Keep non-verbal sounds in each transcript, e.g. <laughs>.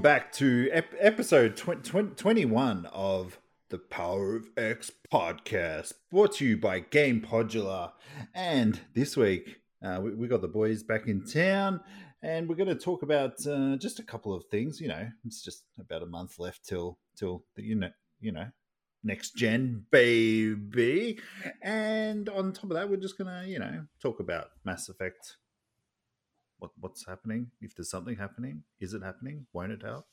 Welcome back to ep- episode tw- tw- 21 of the Power of X podcast, brought to you by Game Podular. And this week, uh, we, we got the boys back in town, and we're going to talk about uh, just a couple of things. You know, it's just about a month left till till the you know you know next gen baby, and on top of that, we're just going to you know talk about Mass Effect what what's happening? If there's something happening is it happening? Won't it help?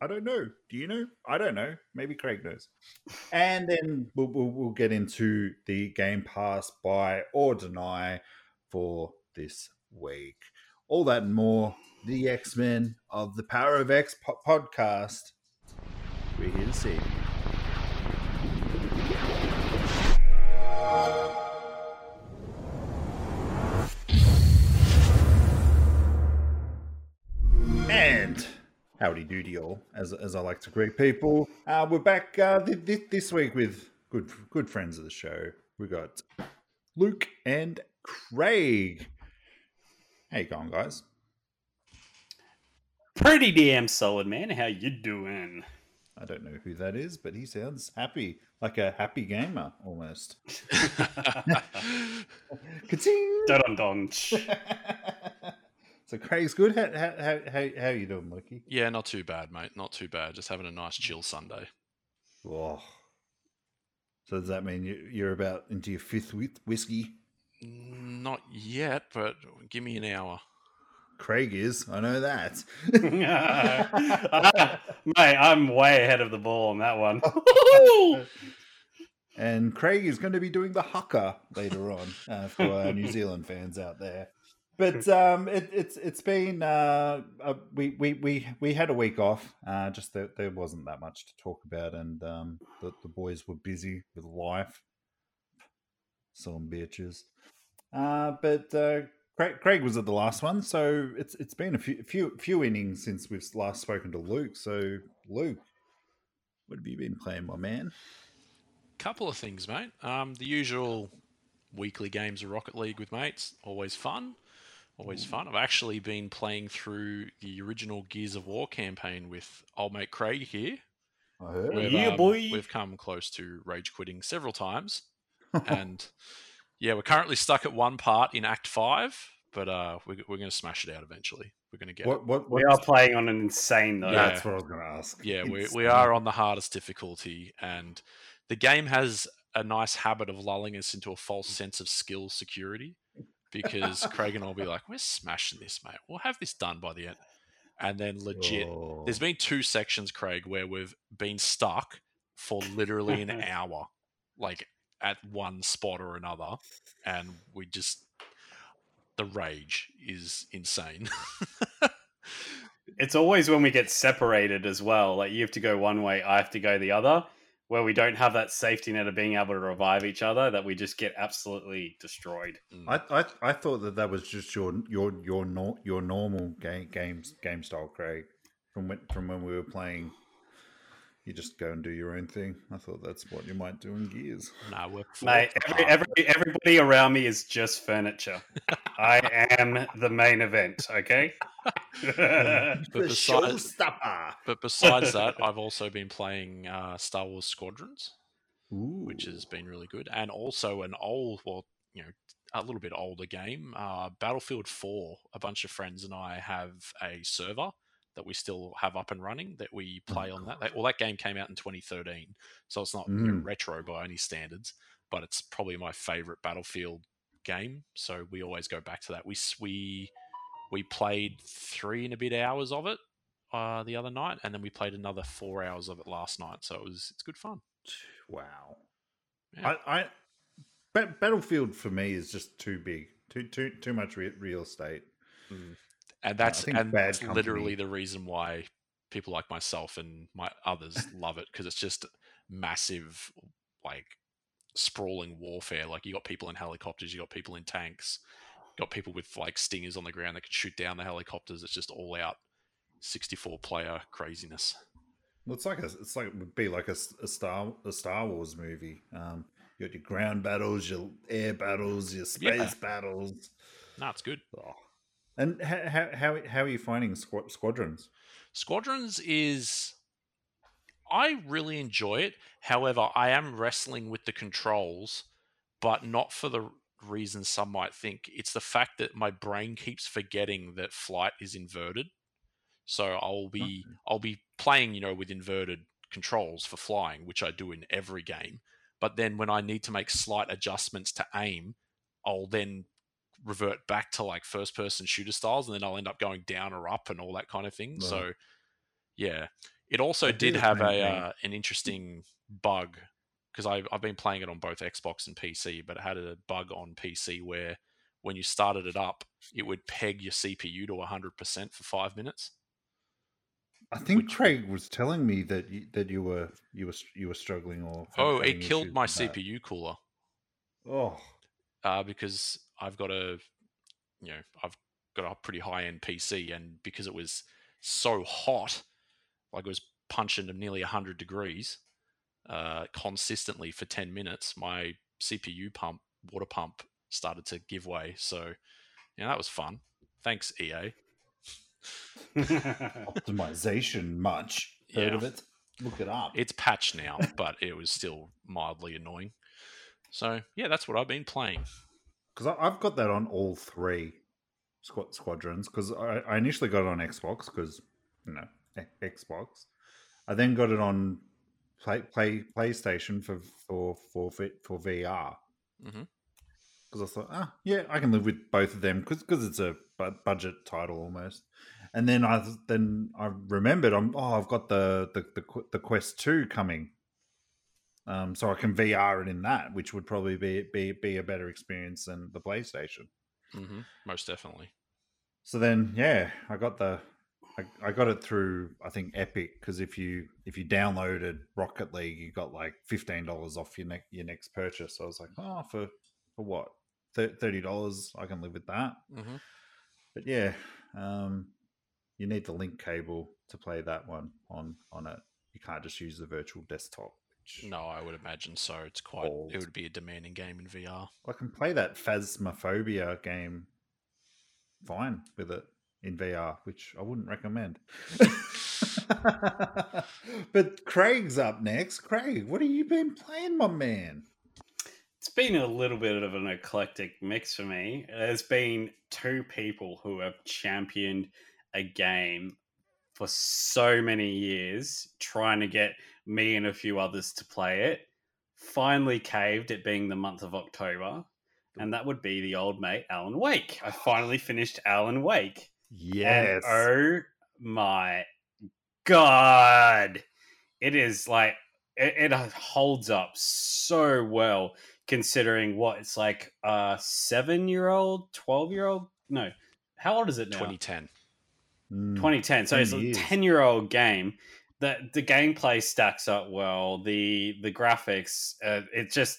I don't know. Do you know? I don't know. Maybe craig knows. And then we'll, we'll, we'll get into the game pass buy or deny for this week. All that and more. The x-men of the power of x po- podcast. We're here to see And howdy doody all, as, as I like to greet people. Uh, we're back uh, th- th- this week with good good friends of the show. We've got Luke and Craig. How you going, guys? Pretty damn solid, man. How you doing? I don't know who that is, but he sounds happy, like a happy gamer almost. Ka-ting! Dun dun. So Craig's good. How how how how, how you doing, Lucky? Yeah, not too bad, mate. Not too bad. Just having a nice chill Sunday. Oh. So does that mean you, you're about into your fifth whi- whiskey? Not yet, but give me an hour. Craig is. I know that. <laughs> <laughs> Mate, I'm way ahead of the ball on that one. <laughs> and Craig is going to be doing the haka later on uh, for our New Zealand fans out there. But um, it, it's it's been uh, uh, we, we we we had a week off. Uh, just that there wasn't that much to talk about, and um, the, the boys were busy with life. Some bitches. Uh, but uh, Craig, Craig was at the last one, so it's it's been a few few few innings since we've last spoken to Luke. So Luke, what have you been playing, my man? Couple of things, mate. Um, the usual weekly games of Rocket League with mates. Always fun. Always fun. I've actually been playing through the original Gears of War campaign with old mate Craig here. I heard. We've, Yeah, um, boy. We've come close to rage quitting several times, <laughs> and yeah, we're currently stuck at one part in Act Five, but uh, we're, we're going to smash it out eventually. We're going to get. What what We are playing on an insane though. Yeah. That's what I was going to ask. Yeah, we, we are on the hardest difficulty, and the game has a nice habit of lulling us into a false sense of skill security because Craig and I'll be <laughs> like, we're smashing this, mate. We'll have this done by the end. And then legit, Oh. there's been two sections, Craig, where we've been stuck for literally an <laughs> hour, like at one spot or another, and we just. The rage is insane. <laughs> It's always when we get separated as well. Like you have to go one way, I have to go the other, where we don't have that safety net of being able to revive each other that we just get absolutely destroyed. Mm. I, I I thought that that was just your your your nor, your normal game games game style, Craig. From when from when we were playing, you just go and do your own thing. I thought that's what you might do in Gears. Nah, we're Mate, every, every, everybody around me is just furniture. I am the main event, okay? <laughs> But the besides- showstopper. But besides that, I've also been playing uh, Star Wars Squadrons, Ooh. which has been really good, and also an old, well, you know, a little bit older game, uh, Battlefield 4. A bunch of friends and I have a server that we still have up and running that we play on that. Well, that game came out in 2013, so it's not Mm. retro by any standards, but it's probably my favorite Battlefield game. So we always go back to that. We we we played three and a bit hours of it uh, the other night, and then we played another four hours of it last night. So it was it's good fun. Wow. Yeah. I, I Battlefield for me is just too big, too too too much re- real estate. And that's and that's literally the reason why people like myself and my others love it because it's just massive, like sprawling warfare. Like you got people in helicopters, you got people in tanks, got people with like stingers on the ground that can shoot down the helicopters. It's just all out sixty-four player craziness. Well, it's like a, it's like it would be like a, a Star a Star Wars movie. Um, you got your ground battles, your air battles, your space Yeah. battles. No, it's good. Oh, And how how how, are you finding squad, squadrons? Squadrons is I really enjoy it. However, I am wrestling with the controls, but not for the reasons some might think. It's the fact that my brain keeps forgetting that flight is inverted. So I'll be Okay. I'll be playing, you know, with inverted controls for flying, which I do in every game. But then when I need to make slight adjustments to aim, I'll then revert back to like first person shooter styles and then I'll end up going down or up and all that kind of thing. Right. So yeah. It also I did have a uh, an interesting bug because I've, I've been playing it on both Xbox and PC, but it had a bug on PC where when you started it up, it would peg your CPU to 100% for five minutes. I think Which- Craig was telling me that you, that you were you were you were struggling or Oh, it killed my. CPU cooler Oh, uh, because I've got a, you know, I've got a pretty high end PC, and because it was so hot, like it was punching to nearly 100 degrees uh, consistently for 10 minutes, my CPU pump, water pump, started to give way. So, yeah, that was fun. Thanks, EA. optimization much. Heard Yeah. of it? Look it up. It's patched now, but it was still mildly annoying. So, yeah, that's what I've been playing. because I've got that on all three squad squadrons. Because I, I initially got it on Xbox because you know e- Xbox. I then got it on play, play PlayStation for for for for VR. Mhm. Because I thought, ah, yeah, I can live with both of them because it's a bu- budget title almost. And then I then I remembered, I'm oh, I've got the the the, the Quest Two coming. Um, so I can VR it in that, which would probably be be be a better experience than the PlayStation. Mm-hmm. Most definitely. So then, yeah, I got the, I, I got it through I think Epic because if you if you downloaded Rocket League, you got like fifteen dollars off your next your next purchase. So I was like, oh, for for what thirty dollars, I can live with that. hmm But yeah, um, you need the link cable to play that one on on it. You can't just use the virtual desktop. Which No, I would imagine so. It's quite. Balls. It would be a demanding game in VR. I can play that Phasmophobia game fine with it in VR, which I wouldn't recommend. <laughs> but Craig's up next. Craig, what have you been playing, my man? It's been a little bit of an eclectic mix for me. There's been two people who have championed a game for so many years, trying to get me and a few others to play it. Finally caved it being the month of October, and that would be the old mate Alan Wake. I finally finished Alan Wake. Yes. And oh my god. It is like it, it uh, holds up so well considering what it's like a seven year old, twelve year old. No, how old is it now? 2010. Mm. 2010. So it's 10 a 10 year old game. The the gameplay stacks up well. The the graphics, uh, it just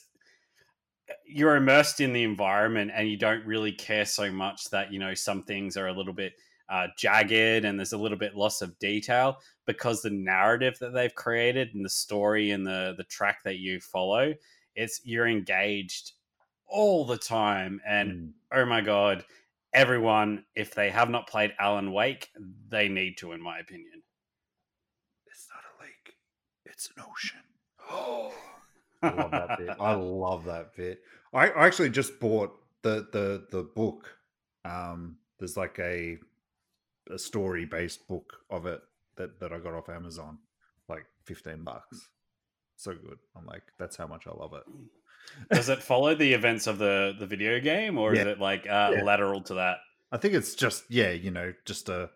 you're immersed in the environment and you don't really care so much that you know some things are a little bit uh, jagged and there's a little bit loss of detail because the narrative that they've created and the story and the the track that you follow it's you're engaged all the time and Mm. oh my god everyone if they have not played alan wake they need to in my opinion It's not a lake, it's an ocean. <gasps> I love that bit. I love that bit. I, I actually just bought the the the book. Um, there's like a a story based book of it that that I got off Amazon, like fifteen bucks. So good. I'm like, that's how much I love it. Does it follow the events of the the video game or is it like uh, Yeah. lateral to that I think it's just yeah, you know, just a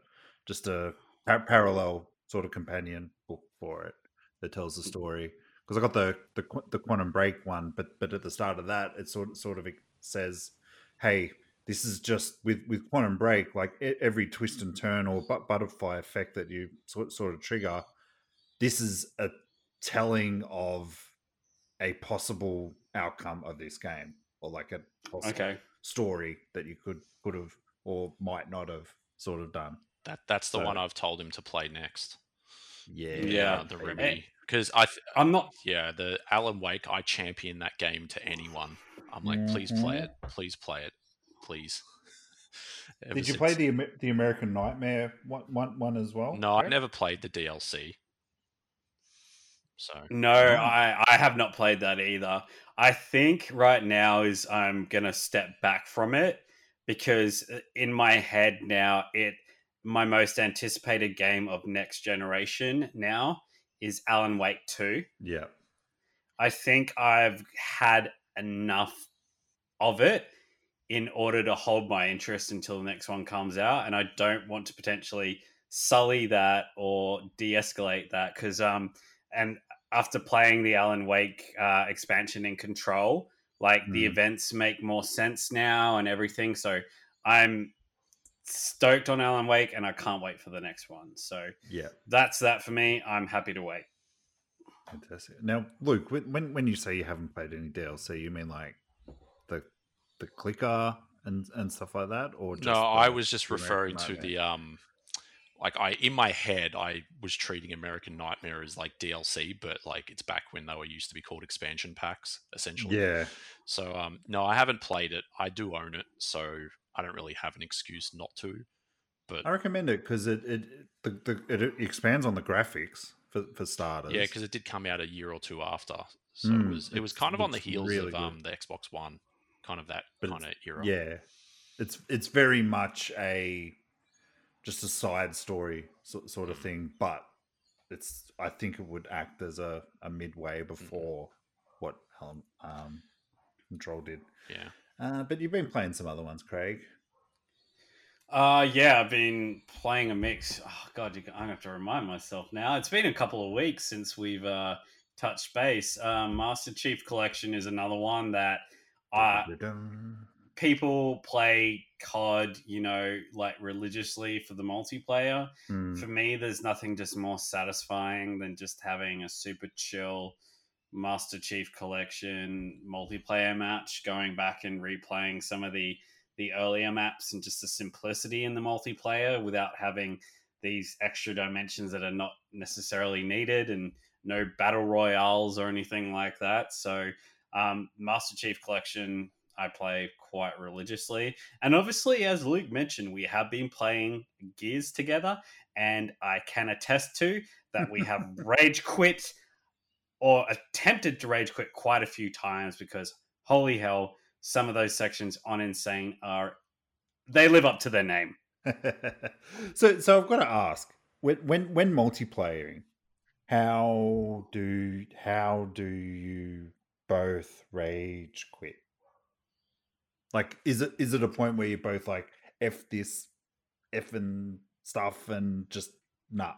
just a par- parallel sort of companion book for it that tells the story. Because I got the the the Quantum Break one, but but at the start of that, it sort sort of says, "Hey, this is just with with Quantum Break, like every twist and turn or but butterfly effect that you sort sort of trigger. This is a telling of a possible outcome of this game, or like a possible okay story that you could could have or might not have sort of done. That that's the So- one I've told him to play next. Yeah, Yeah. Uh, the baby. remedy because I th- i'm not yeah the Alan Wake I champion that game to anyone. I'm like, please play Mhm. it, please play it, please. <laughs> ever Did you play the the American Nightmare one, one, one as well? No, I Greg? never played the DLC. So No, Mm. I, I have not played that either. I think right now is I'm gonna step back from it because uh, in my head now it my most anticipated game of next generation now is Alan Wake 2. Yeah. I think I've had enough of it in order to hold my interest until the next one comes out, and I don't want to potentially sully that or de-escalate that because um and after playing the Alan Wake uh, expansion in Control, like the Mm. events make more sense now and everything. So I'm stoked on Alan Wake, and I can't wait for the next one. So Yeah. that's that for me. I'm happy to wait. Fantastic. Now, Luke, when when when you say you haven't played any DLC, you mean like the the clicker and and stuff like that, or just no, the- I was just referring to the um, like I in my head I was treating American Nightmare as like DLC, but like it's back when they were used to be called expansion packs, essentially. Yeah. So um, no, I haven't played it. I do own it, so I don't really have an excuse not to. But I recommend it because it it the, the it expands on the graphics for for starters. yeah, because it did come out a year or two after, so Mm, it was it was kind of on the heels really of good. um the Xbox One, kind of that But kind of era. yeah, it's it's very much a just a side story sort Mm. of thing, but it's I think it would act as a, a midway Mm-hmm. before what um, um Control did. yeah. Uh, but you've been playing some other ones, Craig. Uh, yeah, I've been playing a mix. Oh God, you, I'm gonna have to remind myself now. It's been a couple of weeks since we've uh, touched base. Um, Master Chief Collection is another one that I. people play COD, you know, like religiously for the multiplayer. Hmm. For me, there's nothing just more satisfying than just having a super chill Master Chief Collection multiplayer match, going back and replaying some of the the earlier maps and just the simplicity in the multiplayer without having these extra dimensions that are not necessarily needed and no battle royales or anything like that. So, um, Master Chief Collection I play quite religiously. And obviously, as Luke mentioned, we have been playing Gears together, and I can attest to that we have <laughs> rage quit or attempted to rage quit quite a few times because holy hell, some of those sections on Insane are they live up to their name. <laughs> so so I've got to ask when when when multiplaying, how do how do you both rage quit? Like, is it is it a point where you're both like f this f and stuff and just nah?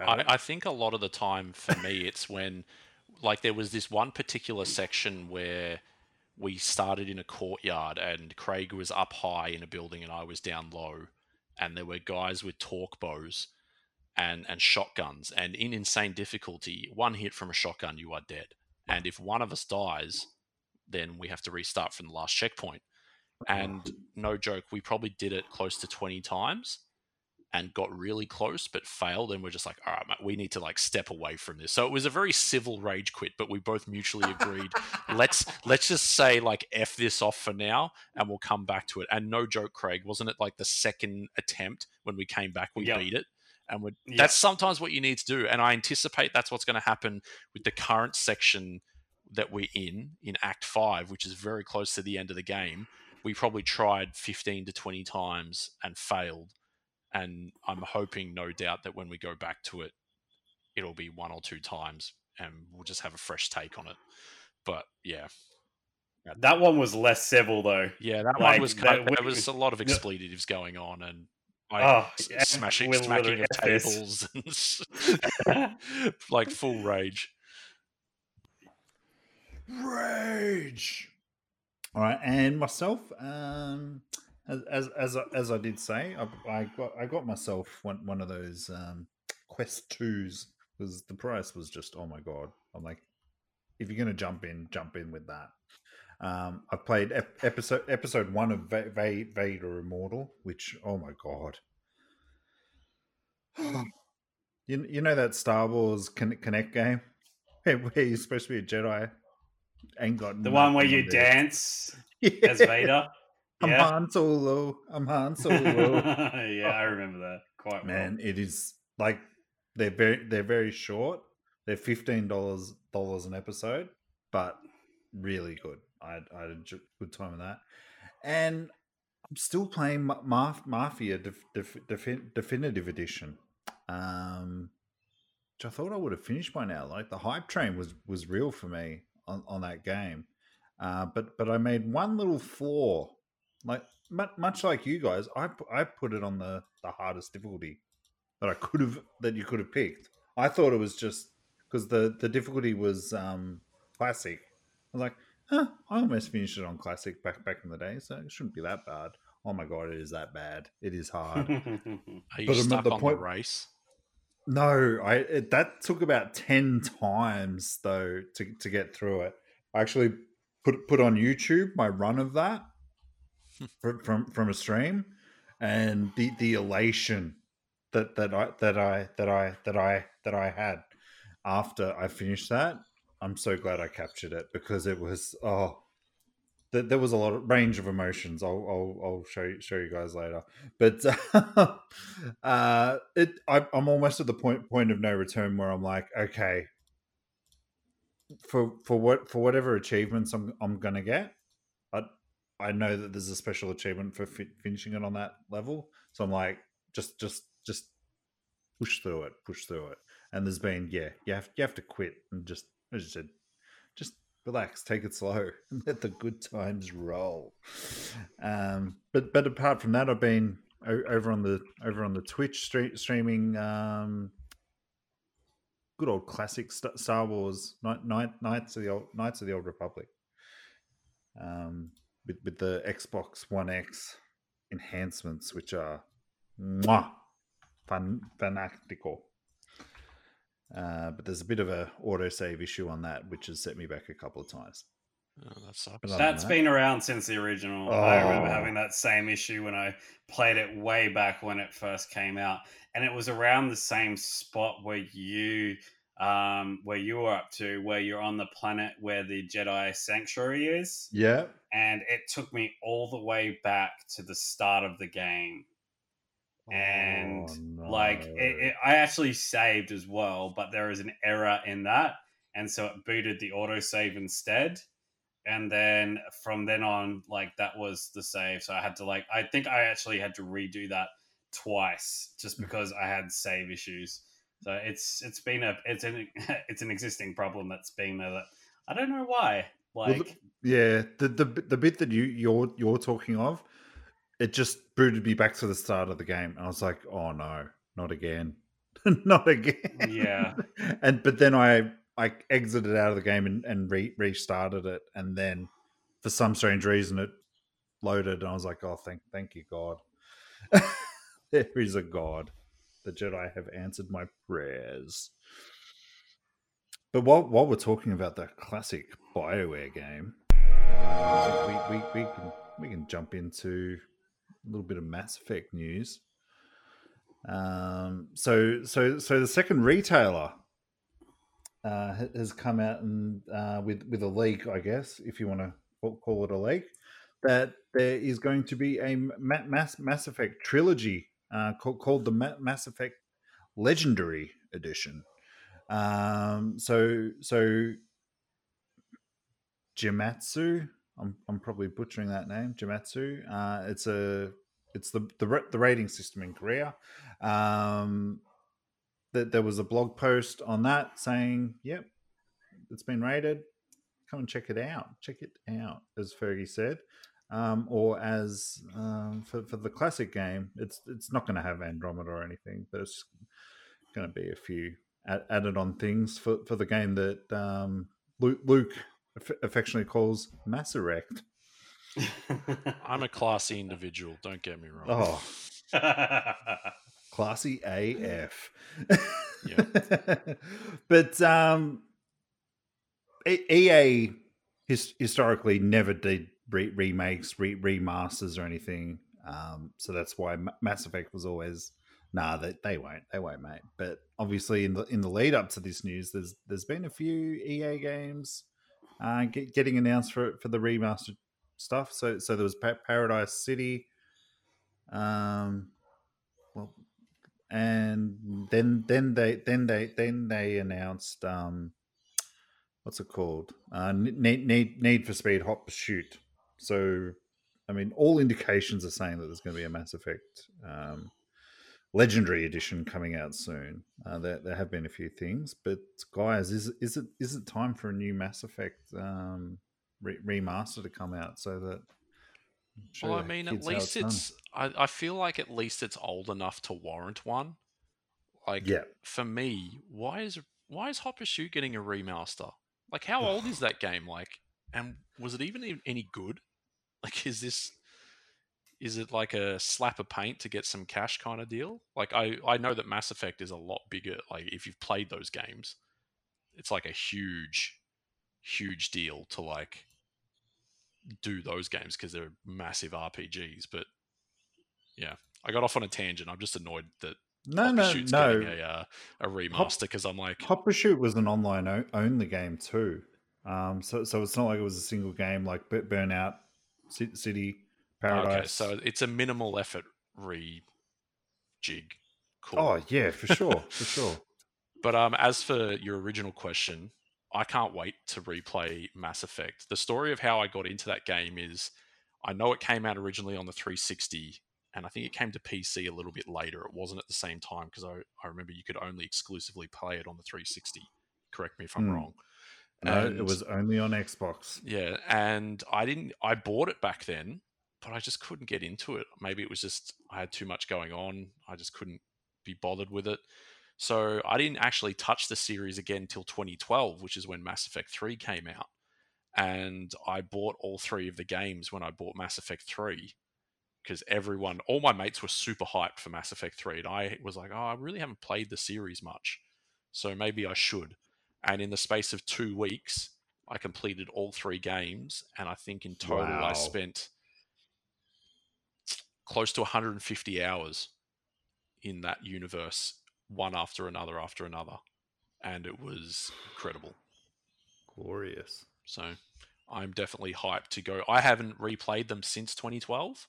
I. I think a lot of the time for me, it's when, like, there was this one particular section where we started in a courtyard and Craig was up high in a building and I was down low, and there were guys with torque bows and and shotguns, and in insane difficulty, one hit from a shotgun, you are dead, and if one of us dies, then we have to restart from the last checkpoint. Mm. And no joke, we probably did it close to twenty times and got really close but failed and we're just like all right mate, we need to like step away from this so it was a very civil rage quit but we both mutually agreed <laughs> let's let's just say like f this off for now and we'll come back to it and no joke craig wasn't it like the second attempt when we came back we Yep. beat it and Yep. that's sometimes what you need to do and i anticipate that's what's going to happen with the current section that we're in in act 5 which is very close to the end of the game we probably tried 15 to 20 times and failed and I'm hoping, no doubt, that when we go back to it, it'll be one or two times, and we'll just have a fresh take on it. But yeah, That one was less civil though. yeah, that Like, one was that kind of, there was a lot of expletives going on, and I, Oh, smashing, smacking of literally F this. tables, and <laughs> like full rage. Rage. All right, and myself, um, as as as I, as I did say, I, I got I got myself one one of those um, Quest twos because the price was just oh my god. I'm like, if you're gonna jump in, jump in with that. Um, I played ep- episode episode one of Va- Va- Vader Immortal, which oh my god. You, you know that Star Wars Con- Kinect game <laughs> where you're supposed to be a Jedi and got The one where you on dance <laughs> Yeah. as Vader. I'm Yeah. Han Solo. I'm Han <laughs> Solo. yeah, I remember that quite well. Man, it is like they're very they're very short. They're fifteen dollars dollars an episode, but really good. I I had a good time with that, and I'm still playing Ma- Ma- Mafia Def- Def- Defin- Definitive Edition, um, which I thought I would have finished by now. Like the hype train was was real for me on, on that game, uh, but but I made one little flaw. Like mu- much like you guys, I I put it on the the hardest difficulty that I could have that you could have picked. I thought it was just because the the difficulty was um classic. I was like, huh, I almost finished it on classic back back in the day, so it shouldn't be that bad. Oh my god, it is that bad. It is hard. <laughs> Are you But stuck the on point- the race? No, I it, that took about ten times though to to get through it. I actually put put on YouTube my run of that hmm. from from, from a stream, and the the elation that that I that I that I that I that I had after I finished that. I'm so glad I captured it because it was oh there, there was a lot of range of emotions. I'll I'll, I'll show you, show you guys later. But <laughs> uh, it I, I'm almost at the point point of no return where I'm like, okay, for for what for whatever achievements I'm I'm gonna get, I I know that there's a special achievement for fi- finishing it on that level. So I'm like, just just just push through it, push through it. And there's been yeah, you have you have to quit and just as you said, relax, take it slow, <laughs> let the good times roll. Um, but but apart from that, I've been over on the over on the Twitch stre- streaming. Um, good old classic Star Wars Knight, Knight, Knights of the old Knights of the Old Republic. Um, with with the Xbox One X enhancements, which are mwah, fan, fanatical. Uh, but there's a bit of a autosave issue on that, which has set me back a couple of times. Oh, that sucks. That's that- been around since the original. I remember Oh. having that same issue when I played it way back when it first came out, and it was around the same spot where you, um, where you were up to, where you're on the planet where the Jedi Sanctuary is, Yeah, and it took me all the way back to the start of the game. And, Oh, Like it, it, I actually saved as well, but there is an error in that, and so it booted the autosave instead. And then from then on, like that was the save. So I had to like I think I actually had to redo that twice just mm. because I had save issues. So it's it's been a it's an <laughs> it's an existing problem that's been there that I don't know why. Well, Like the- yeah, the the the bit that you you're you're talking of, it just booted me back to the start of the game, and I was like, oh no, not again, <laughs> not again. Yeah. <laughs> and but then I I exited out of the game and, and re- restarted it, and then for some strange reason it loaded, and I was like, oh thank thank you God, <laughs> there is a God. The Jedi have answered my prayers. But while, while we're talking about the classic Bioware game, we, we, we, can, we can jump into a little bit of Mass Effect news. Um, so, so, so the second retailer uh, has come out and uh, with with a leak, I guess, if you want to call it a leak, that there is going to be a Ma- Mass Mass Effect trilogy uh, called, called the Ma- Mass Effect Legendary Edition. Um, so so Jimatsu, I'm I'm probably butchering that name. Jimatsu. Uh, it's a it's the the the rating system in Korea. Um, that there was a blog post on that saying, "Yep, it's been rated. Come and check it out. Check it out," as Fergie said. Um, or as um, for for the classic game, it's it's not going to have Andromeda or anything, but it's going to be a few added on things for, for the game that um, Luke, Luke aff- affectionately calls Mass Effect. <laughs> I'm a classy individual. Don't get me wrong. Oh, <laughs> classy AF. Yeah. <laughs> but um, EA his, historically never did re- remakes, re- remasters, or anything. Um, so that's why Ma- Mass Effect was always nah. They, they won't. They won't, mate. But obviously, in the in the lead up to this news, there's there's been a few EA games uh, get, getting announced for for the remastered stuff. So so there was pa- Paradise City, um, well, and then then they then they then they announced um, what's it called? Uh, need need Need for Speed Hot Pursuit. So, I mean, all indications are saying that there's going to be a Mass Effect um, Legendary Edition coming out soon. Uh, there, there have been a few things, but guys, is is it is it time for a new Mass Effect um, re- remaster to come out so that? Well, I mean, at least it's. I, I feel like at least it's old enough to warrant one. Like, yeah. for me, why is why is Hot Pursuit getting a remaster? Like, how old is that game? Like, and was it even any good? Like, is this is it like a slap of paint to get some cash kind of deal? Like I, I know that Mass Effect is a lot bigger. Like if you've played those games, it's like a huge, huge deal to like do those games because they're massive RPGs. But yeah, I got off on a tangent. I'm just annoyed that no, Hot no, no. getting a, uh, a remaster because I'm like Hot Pursuit was an online o- only game too. Um, so so it's not like it was a single game like Burnout City Paradise. okay, so it's a minimal effort rejig. Cool. Oh yeah, for sure, for <laughs> sure. But um, as for your original question, I can't wait to replay Mass Effect. The story of how I got into that game is I know it came out originally on the 360, and I think it came to PC a little bit later. It wasn't at the same time because I, I remember you could only exclusively play it on the 360. Correct me if I'm Hmm. wrong. No, And- it was only on Xbox. Yeah, and I didn't. I bought it back then, but I just couldn't get into it. Maybe it was just I had too much going on. I just couldn't be bothered with it. So I didn't actually touch the series again until 2012, which is when Mass Effect 3 came out. And I bought all three of the games when I bought Mass Effect 3 because everyone, all my mates were super hyped for Mass Effect 3. And I was like, oh, I really haven't played the series much. So maybe I should. And in the space of two weeks, I completed all three games. And I think in total, Wow. I spent close to 150 hours in that universe, one after another after another. And it was incredible. Glorious. So I'm definitely hyped to go. I haven't replayed them since 2012.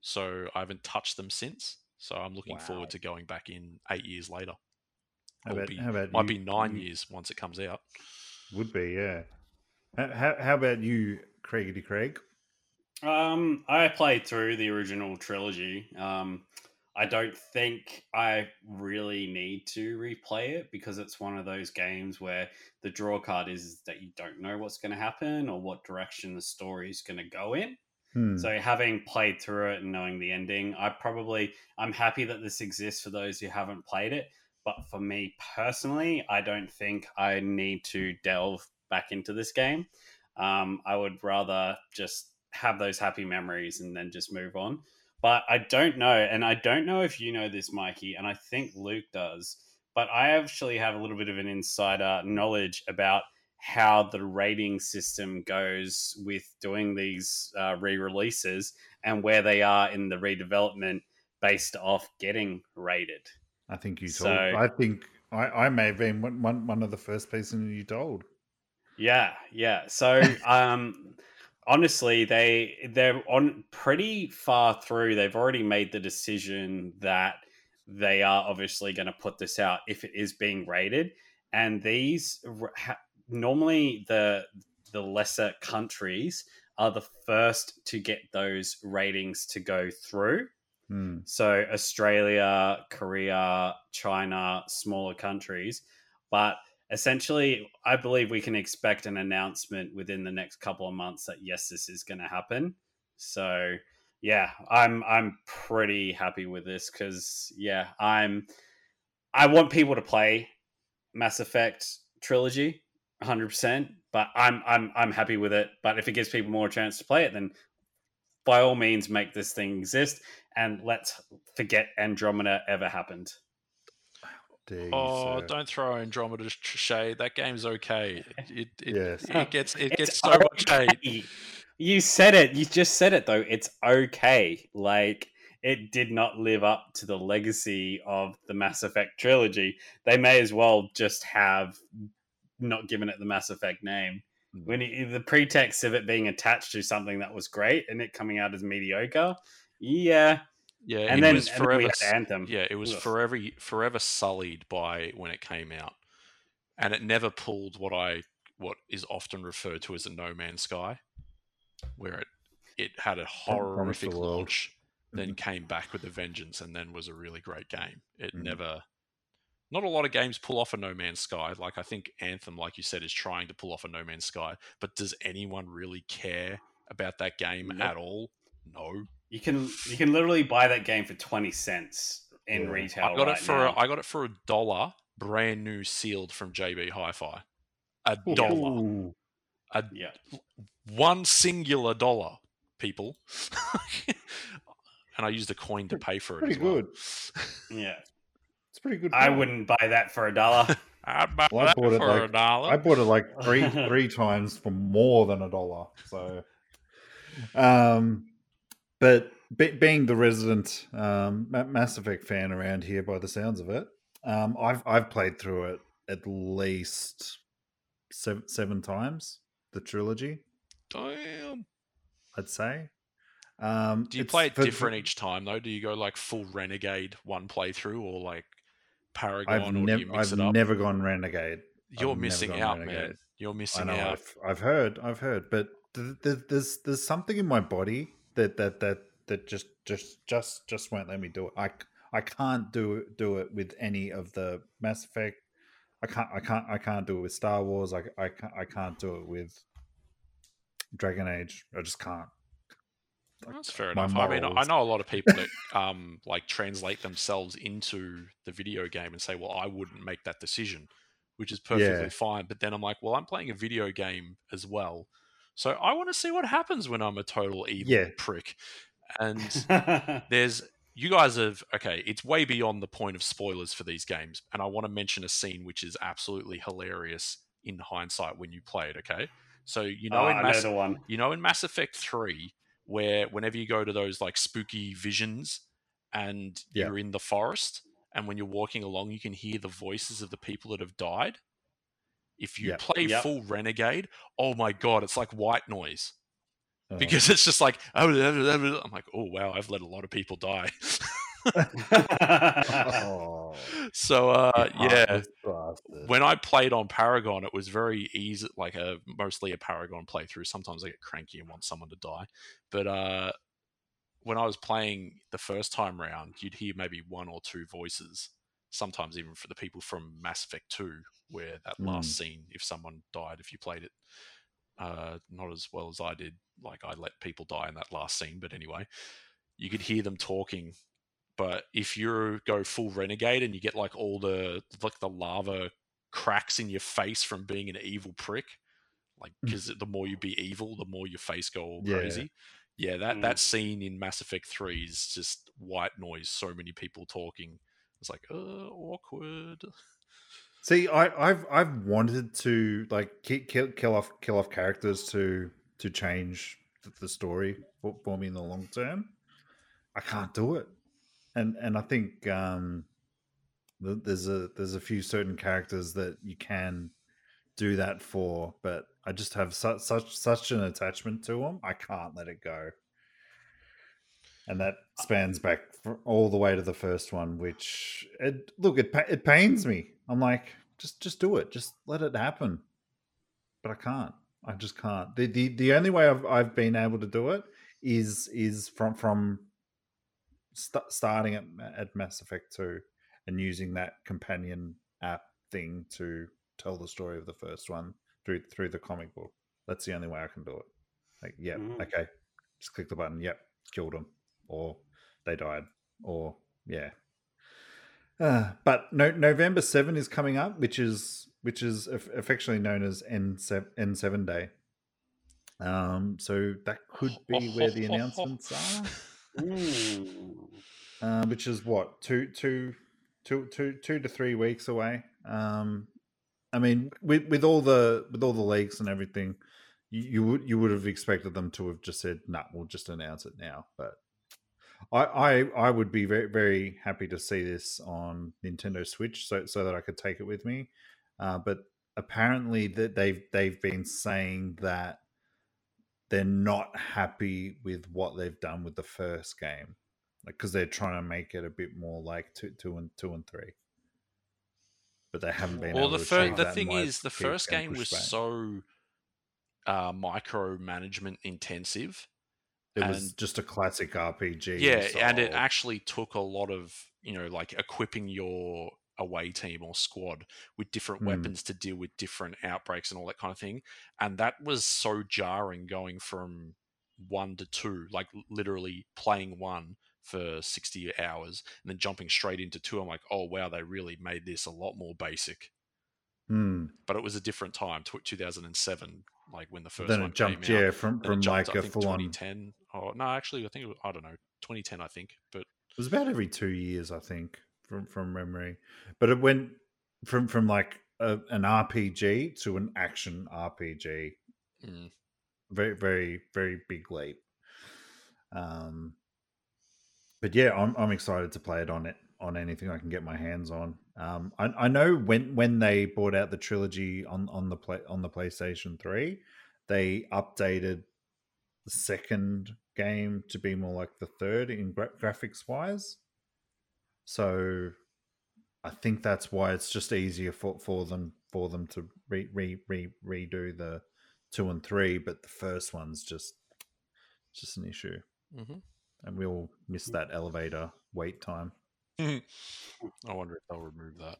So I haven't touched them since. So I'm looking Wow. forward to going back in eight years later. How about, be- how about Might you- be nine you- years once it comes out. Would be, yeah. How, how, how about you, Craigity Craig? Um, I played through the original trilogy. Um, I don't think I really need to replay it because it's one of those games where the draw card is that you don't know what's going to happen or what direction the story is going to go in. Hmm. So having played through it and knowing the ending, I probably I'm happy that this exists for those who haven't played it. But for me personally, I don't think I need to delve back into this game. Um, I would rather just have those happy memories and then just move on. But I don't know, and I don't know if you know this, Mikey, and I think Luke does. But I actually have a little bit of an insider knowledge about how the rating system goes with doing these uh, re-releases and where they are in the redevelopment based off getting rated. I think you told. So- I think I, I may have been one, one, one of the first people you told. Yeah, yeah. So, <laughs> um, honestly, they they're on pretty far through. They've already made the decision that they are obviously going to put this out if it is being rated. And these normally the the lesser countries are the first to get those ratings to go through. Hmm. So Australia, Korea, China, smaller countries. But essentially, I believe we can expect an announcement within the next couple of months that yes, this is going to happen. So yeah, I'm I'm pretty happy with this because yeah, I'm I want people to play Mass Effect trilogy 100%, but I'm I'm I'm happy with it. But if it gives people more chance to play it, then by all means make this thing exist and let's forget Andromeda ever happened. Dare Oh, sir. don't throw Andromeda shade. That game's okay. It it, Yes. it gets it It's gets so much hate. You said it. You just said it though. It's okay. Like it did not live up to the legacy of the Mass Effect trilogy. They may as well just have not given it the Mass Effect name. Hmm. when it, the pretext of it being attached to something that was great and it coming out as mediocre, yeah. Yeah, And it then, was and then we forever. had Anthem. Yeah, it was Ugh. forever forever sullied by when it came out, and it never pulled what I what is often referred to as a No Man's Sky, where it it had a the horrific launch, then Mhm. came back with a vengeance, and then was a really great game. It Mhm. never. Not a lot of games pull off a No Man's Sky. Like I think Anthem, like you said, is trying to pull off a No Man's Sky. But does anyone really care about that game Nope. at all? No. You can you can literally buy that game for twenty cents in Yeah. retail. I got right it for now. a, I got it for a dollar, brand new, sealed from JB Hi-Fi. A dollar, Ooh. a yeah. one singular dollar, people. <laughs> and I used a coin to pay for it. Pretty as well. good. <laughs> Yeah. It's pretty good. I wouldn't buy that for a dollar. <laughs> I'd buy Well, I that bought it for like- a dollar. I bought it like three three times for more than a dollar. So, um, but be, being the resident um, Mass Effect fan around here, by the sounds of it, um, I've I've played through it at least seven, seven times. The trilogy, Damn. I'd say. Um, Do you play it for- different each time though? Do you go like full renegade one playthrough or like I've, Paragon, or do nev- I've never gone renegade. You're never missing out, renegade. man. You're I missing know. out. I've, I've heard. I've heard. But th- th- there's there's something in my body that that that that just just just just won't let me do it. I I can't do it do it with any of the Mass Effect. I can't I can't I can't do it with Star Wars. I I can't I can't do it with Dragon Age. I just can't. That's fair enough. I mean, I know a lot of people that <laughs> um like translate themselves into the video game and say, "Well, I wouldn't make that decision," which is perfectly Yeah. fine. But then I'm like, "Well, I'm playing a video game as well, so I want to see what happens when I'm a total evil Yeah. prick." And <laughs> there's you guys have okay it's way beyond the point of spoilers for these games and i want to mention a scene which is absolutely hilarious in hindsight when you play it okay so you know oh, in know mass one. you know in mass effect 3 where whenever you go to those like spooky visions and Yeah. you're in the forest and when you're walking along you can hear the voices of the people that have died if you Yep. play Yep. full renegade oh my god it's like white noise Oh. because it's just like <laughs> I'm like, oh wow, I've let a lot of people die. Oh, <laughs> <laughs> so uh, yeah, when I played on Paragon, it was very easy, like a mostly a Paragon playthrough. Sometimes I get cranky and want someone to die, but uh, when I was playing the first time round, you'd hear maybe one or two voices. Sometimes even for the people from Mass Effect Two, where that last scene, if someone died, if you played it uh, not as well as I did. Like I let people die in that last scene, but anyway, you could hear them talking. But if you go full renegade and you get like all the like the lava cracks in your face from being an evil prick, like Mm. because the more you be evil, the more your face go all Yeah. crazy. Yeah, that Mm. that scene in Mass Effect Three is just white noise. So many people talking. It's like, uh, awkward. <laughs> See, I, I've I've wanted to like kill kill off kill off characters to to change the story for, for me in the long term. I can't do it, and and I think um, there's a there's a few certain characters that you can do that for, but I just have such such such an attachment to them. I can't let it go, and that spans back for all the way to the first one. Which it look it it pains me. I'm like, just just do it, just let it happen, but I can't. I just can't. the the The only way I've I've been able to do it is is from from st- starting at at Mass Effect Two and using that companion app thing to tell the story of the first one through through the comic book. That's the only way I can do it. Like, yeah, Mm. okay, just click the button. Yep, killed them, or they died, or yeah. Uh, but no, November seven is coming up, which is which is affectionately known as N seven N seven day. Um, so that could be where the <laughs> announcements are Mm. uh, which is what two, two, two, two, two to three weeks away. Um, I mean, with with all the with all the leaks and everything, you, you would you would have expected them to have just said, "Nah, we'll just announce it now." But I I, I would be very very happy to see this on Nintendo Switch, so so that I could take it with me. Uh, but apparently that they've they've been saying that they're not happy with what they've done with the first game, like because they're trying to make it a bit more like two, two and two and three. But they haven't been. Well, able the to fir- achieve the thing is, the first game was back. so uh, micromanagement intensive. It was just a classic RPG. Yeah, and it actually took a lot of you know like equipping your away team or squad with different Hmm. weapons to deal with different outbreaks and all that kind of thing. And that was so jarring going from one to two, like literally playing one for 60 hours and then jumping straight into two. I'm like, oh wow, they really made this a lot more basic. Hmm. But it was a different time, 2007, like when the first Then one it jumped, came out. yeah, from from jumped, like a full on. 2010. Oh no, actually, I think it was, I don't know, 2010, I think. But it was about every two years, I think, from from memory. But it went from from like a, an RPG to an action RPG. mm, Very very very big leap. Um, but yeah, I'm I'm excited to play it on it on anything I can get my hands on. Um, I, I know when when they brought out the trilogy on on the play on the PlayStation Three, they updated the second game to be more like the third in gra- graphics wise. So, I think that's why it's just easier for, for them for them to re, re, re, redo the two and three, but the first one's just just an issue, mhm. and we all miss that elevator wait time. <laughs> <laughs> I wonder if they'll remove that.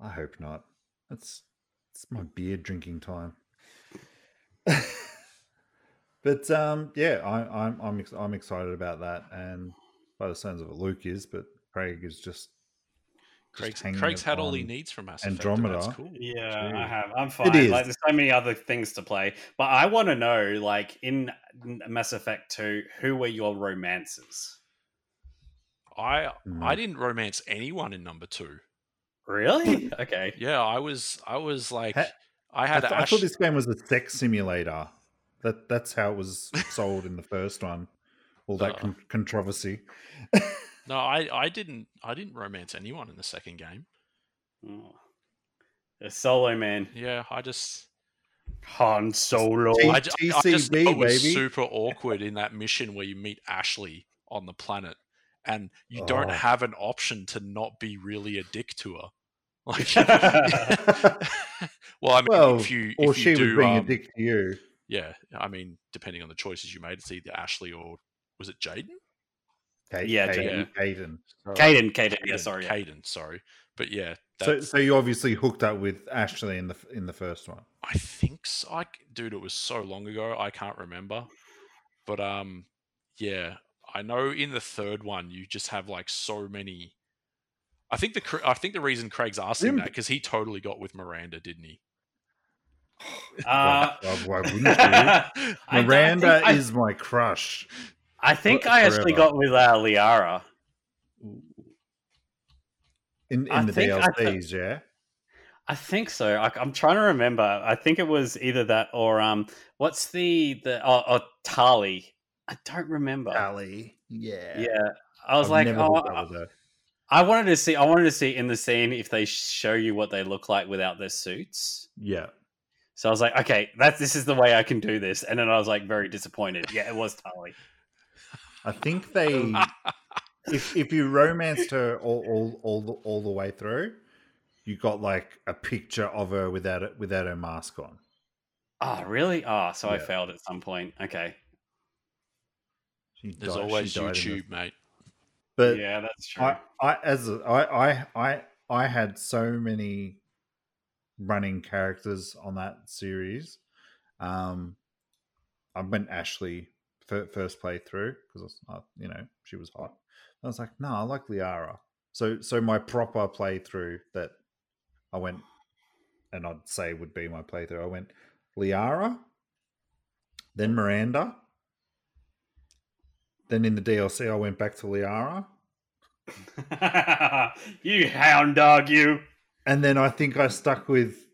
I hope not. That's it's my beer drinking time. <laughs> but um, yeah, I, I'm I'm ex- I'm excited about that, and by the sounds of it, Luke is, but Craig is just. just Craig's, hanging Craig's had all he needs from Mass Effect. That's Andromeda. cool. Yeah, I have. I'm fine. is. Like, there's so many other things to play, but I want to know, like, in Mass Effect Two, who were your romances? I Mm. I didn't romance anyone in number two. Really? <laughs> Okay. Yeah, I was I was like Ha- I I, had th- I thought this game was a sex simulator. That that's how it was sold in the first one. All that Uh. con- controversy. <laughs> No, I I didn't I didn't romance anyone in the second game. Oh. A solo man, Yeah, I just Han Solo. T- I, ju- I just it was baby. super <laughs> awkward in that mission where you meet Ashley on the planet and you don't Oh. have an option to not be really a dick to her. <laughs> Like, <laughs> <laughs> well, I mean, well, if you or if she you do, was being um, a dick to you. yeah, I mean, depending on the choices you made, it's either Ashley or was it Jaden? Kate, Yeah, Kate, Jaden. Kaidan. Kaidan, Kaidan. Yeah, sorry. yeah. Kaidan, sorry, but yeah, So, so you obviously hooked up with Ashley in the in the first one. I think so. I, dude, it was so long ago, I can't remember. But um, yeah, I know in the third one you just have like so many. I think the cr- I think the reason Craig's asking Sim- that because he totally got with Miranda, didn't he? <laughs> Uh, Why- why wouldn't you? <laughs> Miranda I- is my crush. I think for- I actually forever. got with uh, Liara. In in I the think I th- yeah. I think so. I, I'm trying to remember. I think it was either that or um, what's the the oh, oh Tali? I don't remember. Ali, yeah. Yeah, I was I've like, oh, hooked up with her. I wanted to see. I wanted to see in the scene if they show you what they look like without their suits. Yeah. So I was like, okay, that's this is the way I can do this. And then I was like, very disappointed. Yeah, it was Tali. I think they if if you romanced her all all all the, all the way through, you got like a picture of her without it without her mask on. Oh, really? Oh, so I failed at some point. Okay. She There's died- always she the- YouTube, mate. But yeah, that's true. I, I as a, I, I I I had so many running characters on that series. Um, I went Ashley fir- first playthrough because you know she was hot. I was like, no, I like Liara. So so my proper playthrough that I went and I'd say would be my playthrough. I went Liara, then Miranda. Then in the DLC, I went back to Liara. <laughs> you hound dog, you. And then I think I stuck with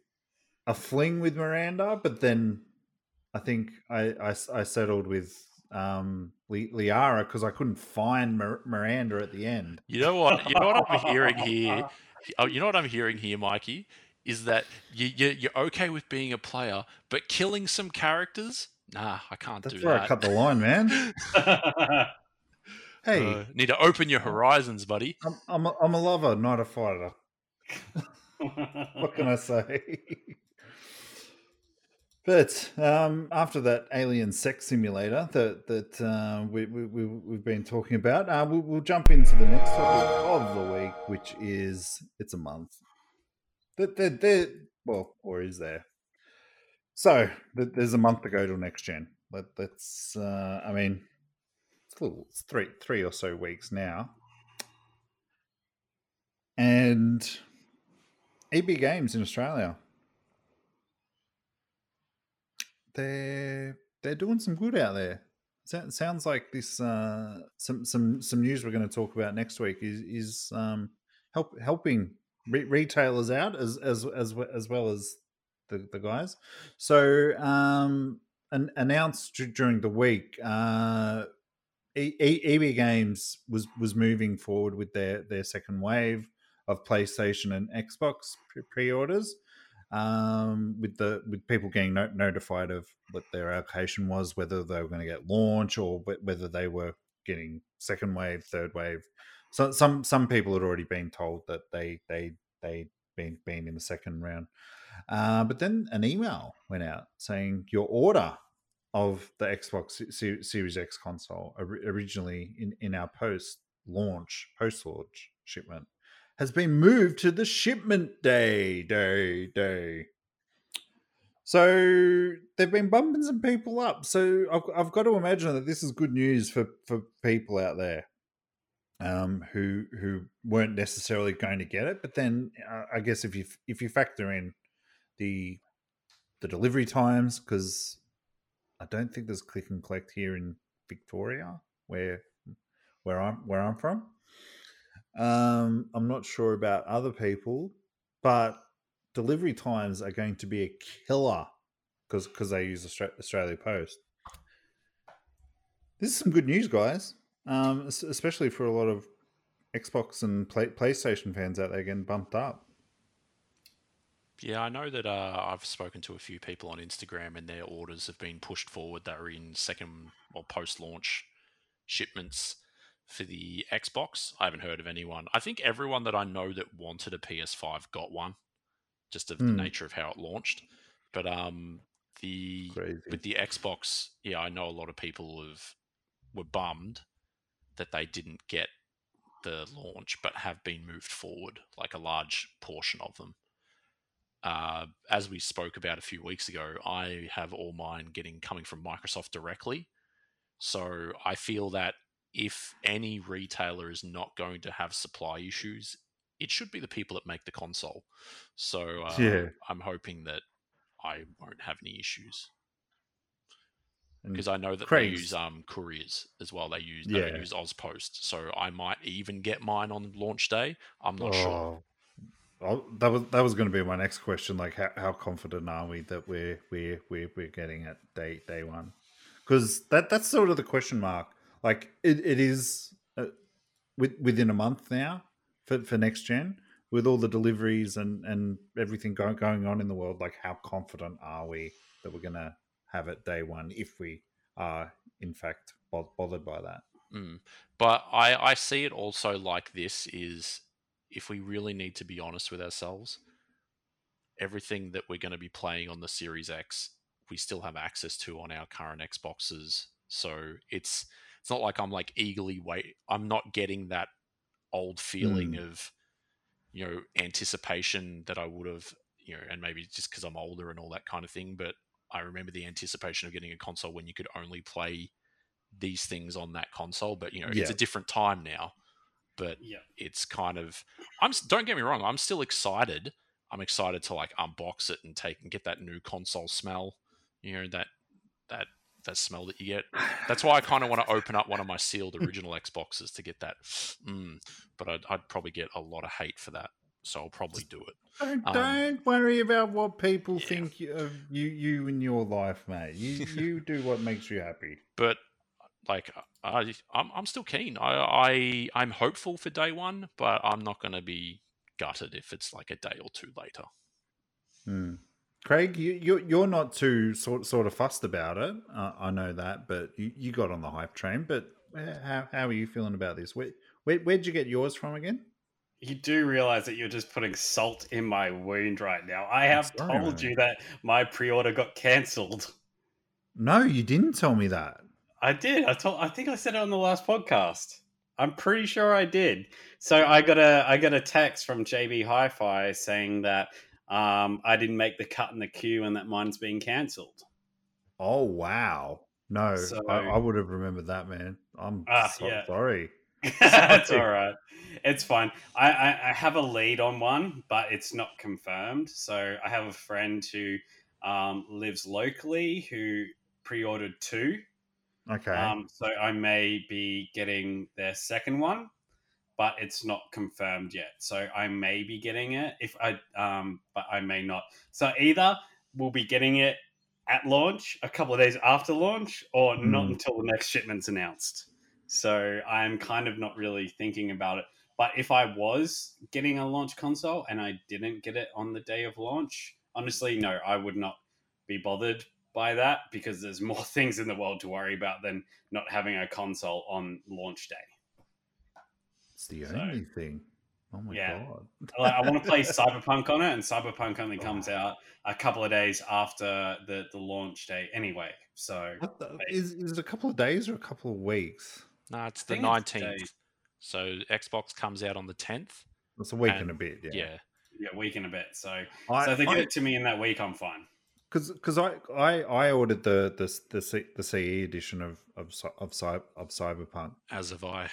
a fling with Miranda, but then I think I, I, I settled with um, Li- Liara because I couldn't find Mir- Miranda at the end. You know what? You know what I'm hearing <laughs> here. Oh, you know what I'm hearing here, Mikey, is that you, you you're okay with being a player, but killing some characters, nah, I can't That's do where that. I cut the line, man. <laughs> Hey, Uh, need to open your horizons, buddy. I'm, I'm, a, I'm a lover, not a fighter. <laughs> What can I say? but um, after that alien sex simulator that that uh, we, we, we, we've been talking about, uh, we'll, we'll jump into the next topic of the week, which is it's a month. That there, there, well, or is there? So th- there's a month to go till next gen. Let, let's. Uh, I mean, it's little, it's three three or so weeks now, and EB Games in Australia. They're they're doing some good out there. So- Sounds like this uh, some some some news we're going to talk about next week is is um, help helping re- retailers out as as as as well as the, the guys. So um, an, announced during the week, uh, EB Games was was moving forward with their their second wave of PlayStation and Xbox pre- pre-orders, um, with the with people getting no- notified of what their allocation was, whether they were going to get launch or whether they were getting second wave, third wave. So some some people had already been told that they they they been been in the second round, uh, but then an email went out saying your order of the Xbox Series X console originally in, in our post launch, post launch shipment has been moved to the shipment day, day, day. So they've been bumping some people up. So I've, I've got to imagine that this is good news for, for people out there um, who who weren't necessarily going to get it. But then uh, I guess if you if you factor in the the delivery times, because I don't think there's click and collect here in Victoria, where where I'm where I'm from. Um, I'm not sure about other people, but delivery times are going to be a killer because because they use Austra- Australia Post. This is some good news, guys. Um, especially for a lot of Xbox and Play- PlayStation fans out there getting bumped up. Yeah, I know that uh, I've spoken to a few people on Instagram, and their orders have been pushed forward. They're in second or post-launch shipments for the Xbox. I haven't heard of anyone. I think everyone that I know that wanted a PS5 got one, just of the Hmm. nature of how it launched. But um, the Crazy. with the Xbox, yeah, I know a lot of people have were bummed that they didn't get the launch, but have been moved forward, like a large portion of them. Uh, as we spoke about a few weeks ago, I have all mine getting coming from Microsoft directly. So I feel that if any retailer is not going to have supply issues, it should be the people that make the console. So uh, Yeah. I'm hoping that I won't have any issues because I know that they use um, couriers as well. They use they Yeah. use Ozpost, so I might even get mine on launch day. I'm not sure. That was that was going to be my next question. Like, how, how confident are we that we're we're we're, we're getting at day day one? Because that that's sort of the question mark. Like, it, it is uh, with, within a month now for, for next gen with all the deliveries and and everything going going on in the world. Like, how confident are we that we're going to have it day one if we are in fact bo- bothered by that? Mm. But I, I see it also like this is if we really need to be honest with ourselves, everything that we're going to be playing on the Series X, we still have access to on our current Xboxes. So it's it's not like I'm like eagerly wait. I'm not getting that old feeling mm. of you know anticipation that I would have you know, and maybe just because I'm older and all that kind of thing. But I remember the anticipation of getting a console when you could only play these things on that console. But you know, it's a different time now. But Yeah. it's kind of I'm don't get me wrong, I'm still excited. I'm excited to like unbox it and take and get that new console smell. You know that that that smell that you get. That's why I kind of want to open up one of my sealed <laughs> original Xboxes to get that. Mm, but I'd, I'd probably get a lot of hate for that, so I'll probably do it. Don't, Um, don't worry about what people yeah. think of you, you in your life, mate. You you do what makes you happy. But like I, I'm I'm still keen. I, I I'm hopeful for day one, but I'm not going to be gutted if it's like a day or two later. Hmm. Craig, you, you you're not too sort sort of fussed about it. Uh, I know that, but you, you got on the hype train. But uh, how how are you feeling about this? Where, where where'd you get yours from again? You do realize that you're just putting salt in my wound right now. I have told you that my pre-order got cancelled. No, you didn't tell me that. I did. I told. I think I said it on the last podcast. I'm pretty sure I did. So I got a I got a text from JB Hi-Fi saying that um, I didn't make the cut in the queue and that mine's being cancelled. Oh wow! No, So- I, I would have remembered that, man. I'm Ah, so yeah. sorry. <laughs> That's all right. It's fine. I, I, I have a lead on one, but it's not confirmed. So I have a friend who um, lives locally who pre-ordered two. Okay. Um, so I may be getting their second one, but it's not confirmed yet. So I may be getting it if I, um, but I may not. So either we'll be getting it at launch, a couple of days after launch, or not Hmm. until the next shipment's announced. So I'm kind of not really thinking about it. But if I was getting a launch console and I didn't get it on the day of launch, honestly, no, I would not be bothered by that because there's <laughs> more things in the world to worry about than not having a console on launch day. it's the so- only thing. Oh my Yeah. god. I want to play <laughs> Cyberpunk on it, and Cyberpunk only oh, comes out a couple of days after the, the launch day anyway. So What the, is is it a couple of days or a couple of weeks? No, it's the nineteenth. So Xbox comes out on the tenth. It's a week And- and, a bit. Yeah. Yeah. yeah, week and a bit. So, I, so if they give I- it to me in that week, I'm fine. Because because I, I I ordered the the the, C, the CE edition of of of, of Cyberpunk, as have I.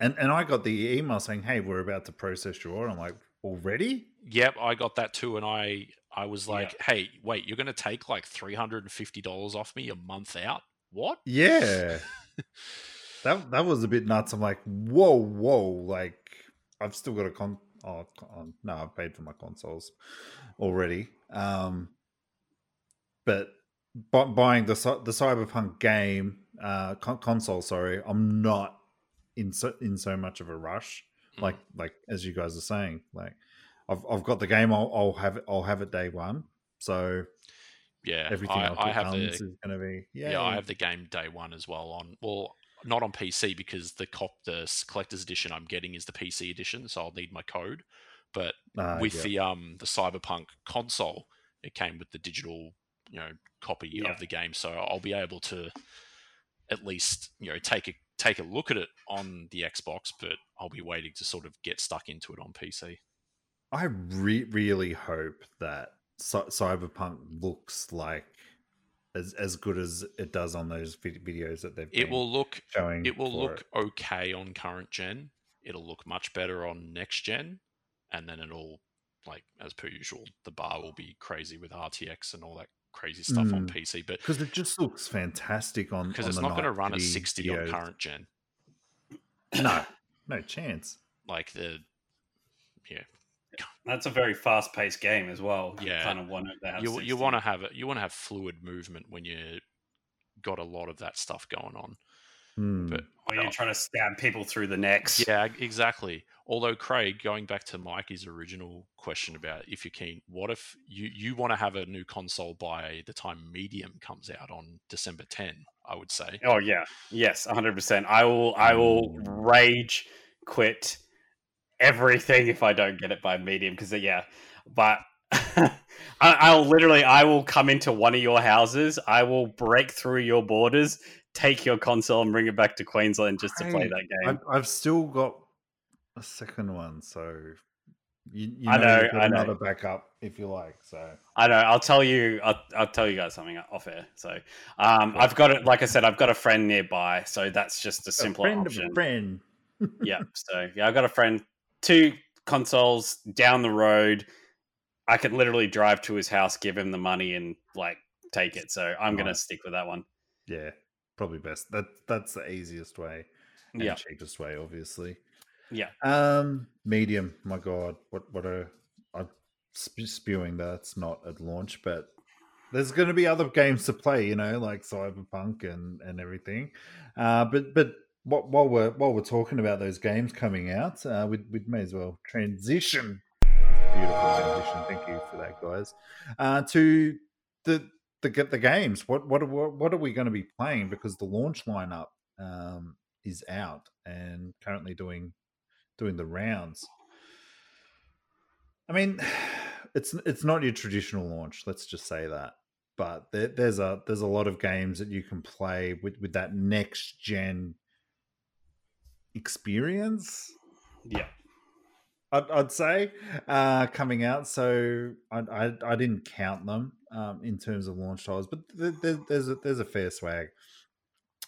and and I got the email saying, "Hey, we're about to process your order." I'm like, "Already?" Yep, I got that too, and I I was Yeah. like, hey, wait, you're gonna take like three hundred and fifty dollars off me a month out? What? Yeah. <laughs> that that was a bit nuts. I'm like, "Whoa, whoa!" Like, I've still got a con. Oh, con- no, I've paid for my consoles already. Um, but bu- buying the the Cyberpunk game uh con- console, sorry, I'm not in so in so much of a rush. Mm. Like like as you guys are saying, like I've I've got the game. I'll, I'll have it. I'll have it day one. So yeah, everything I, else I have the is going to be yeah. yeah. I have the game day one as well on well, not on PC because the cop the collector's edition I'm getting is the PC edition, so I'll need my code. But Uh, with yeah. the um the Cyberpunk console, it came with the digital you know copy Yeah. of the game, so I'll be able to at least you know take a take a look at it on the Xbox, but I'll be waiting to sort of get stuck into it on PC. I re- really hope that Cy- Cyberpunk looks like as as good as it does on those vid- videos that they've It will look showing. it will look okay on current gen. It'll look much better on next gen, and then it'll like as per usual, the bar will be crazy with RTX and all that crazy stuff on Mm. PC. But because it just looks fantastic on because it's the not going to run at city 60 on current gen, No, no chance. like the yeah, That's a very fast paced game as well. You Yeah. kind of want to have you you want to have it. You want to have fluid movement when you got a lot of that stuff going on. Hmm. But Or you're trying to stab people through the necks. Yeah, exactly. Although Craig, going back to Mikey's original question about if you're keen, what if you you want to have a new console by the time Medium comes out on December 10? I would say. Oh yeah, yes, hundred percent. I will. I will mm. rage quit everything if I don't get it by medium because uh, yeah, but <laughs> I, I'll literally. I will come into one of your houses. I will break through your borders, take your console, and bring it back to Queensland just to play that game. I've, I've still got a second one, so you, you I know, I know. another backup if you like. So I know. I'll tell you. I'll, I'll tell you guys something off air. So, um, I've got it. Like I said, I've got a friend nearby, so that's just a simpler a friend option. of a friend. <laughs> yeah. So yeah, I've got a friend, two consoles down the road. I could literally drive to his house, give him the money, and like take it. So I'm gonna stick with that one. Yeah, probably best. That that's the easiest way and Yeah. cheapest way, obviously. Yeah. Um, medium. My God, what what a I'm spewing that's not at launch, but there's going to be other games to play. You know, like Cyberpunk and and everything. Uh, but but what, while we're while we're talking about those games coming out, uh, we we may as well transition beautiful transition. Thank you for that, guys. Uh, to the the the games. What what what what are we going to be playing? Because the launch lineup um, is out and currently doing doing the rounds. I mean, <sighs> it's it's not your traditional launch. Let's just say that. But there, there's a there's a lot of games that you can play with with that next gen experience. Yeah. I'd, I'd say uh, coming out. So I, I, I didn't count them um, in terms of launch titles, but there, there's a, there's a fair swag.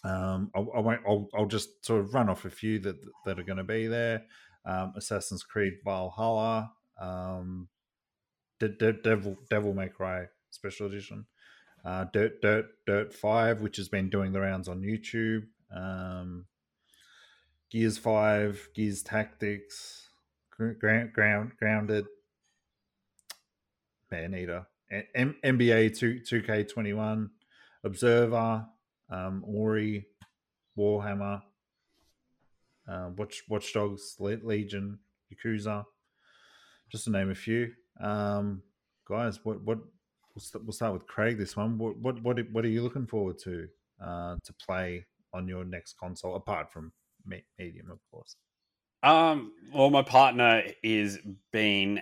Um, I, I won't. I'll, I'll just sort of run off a few that that are going to be there. Um, Assassin's Creed Valhalla, um, De- De- Devil Devil May Cry Special Edition, uh, Dirt Dirt Dirt Five, which has been doing the rounds on YouTube. Um, Gears Five, Gears Tactics, Ground, ground Grounded, Man Eater, M- NBA Two Two K Twenty One, Observer, um, Ori, Warhammer, uh, Watch Watch Dogs, Legion, Yakuza, just to name a few. Um, guys, what what we'll, st- we'll start with Craig. This one, what what what what are you looking forward to uh, to play on your next console apart from me- Medium, of course? Um, well, my partner is been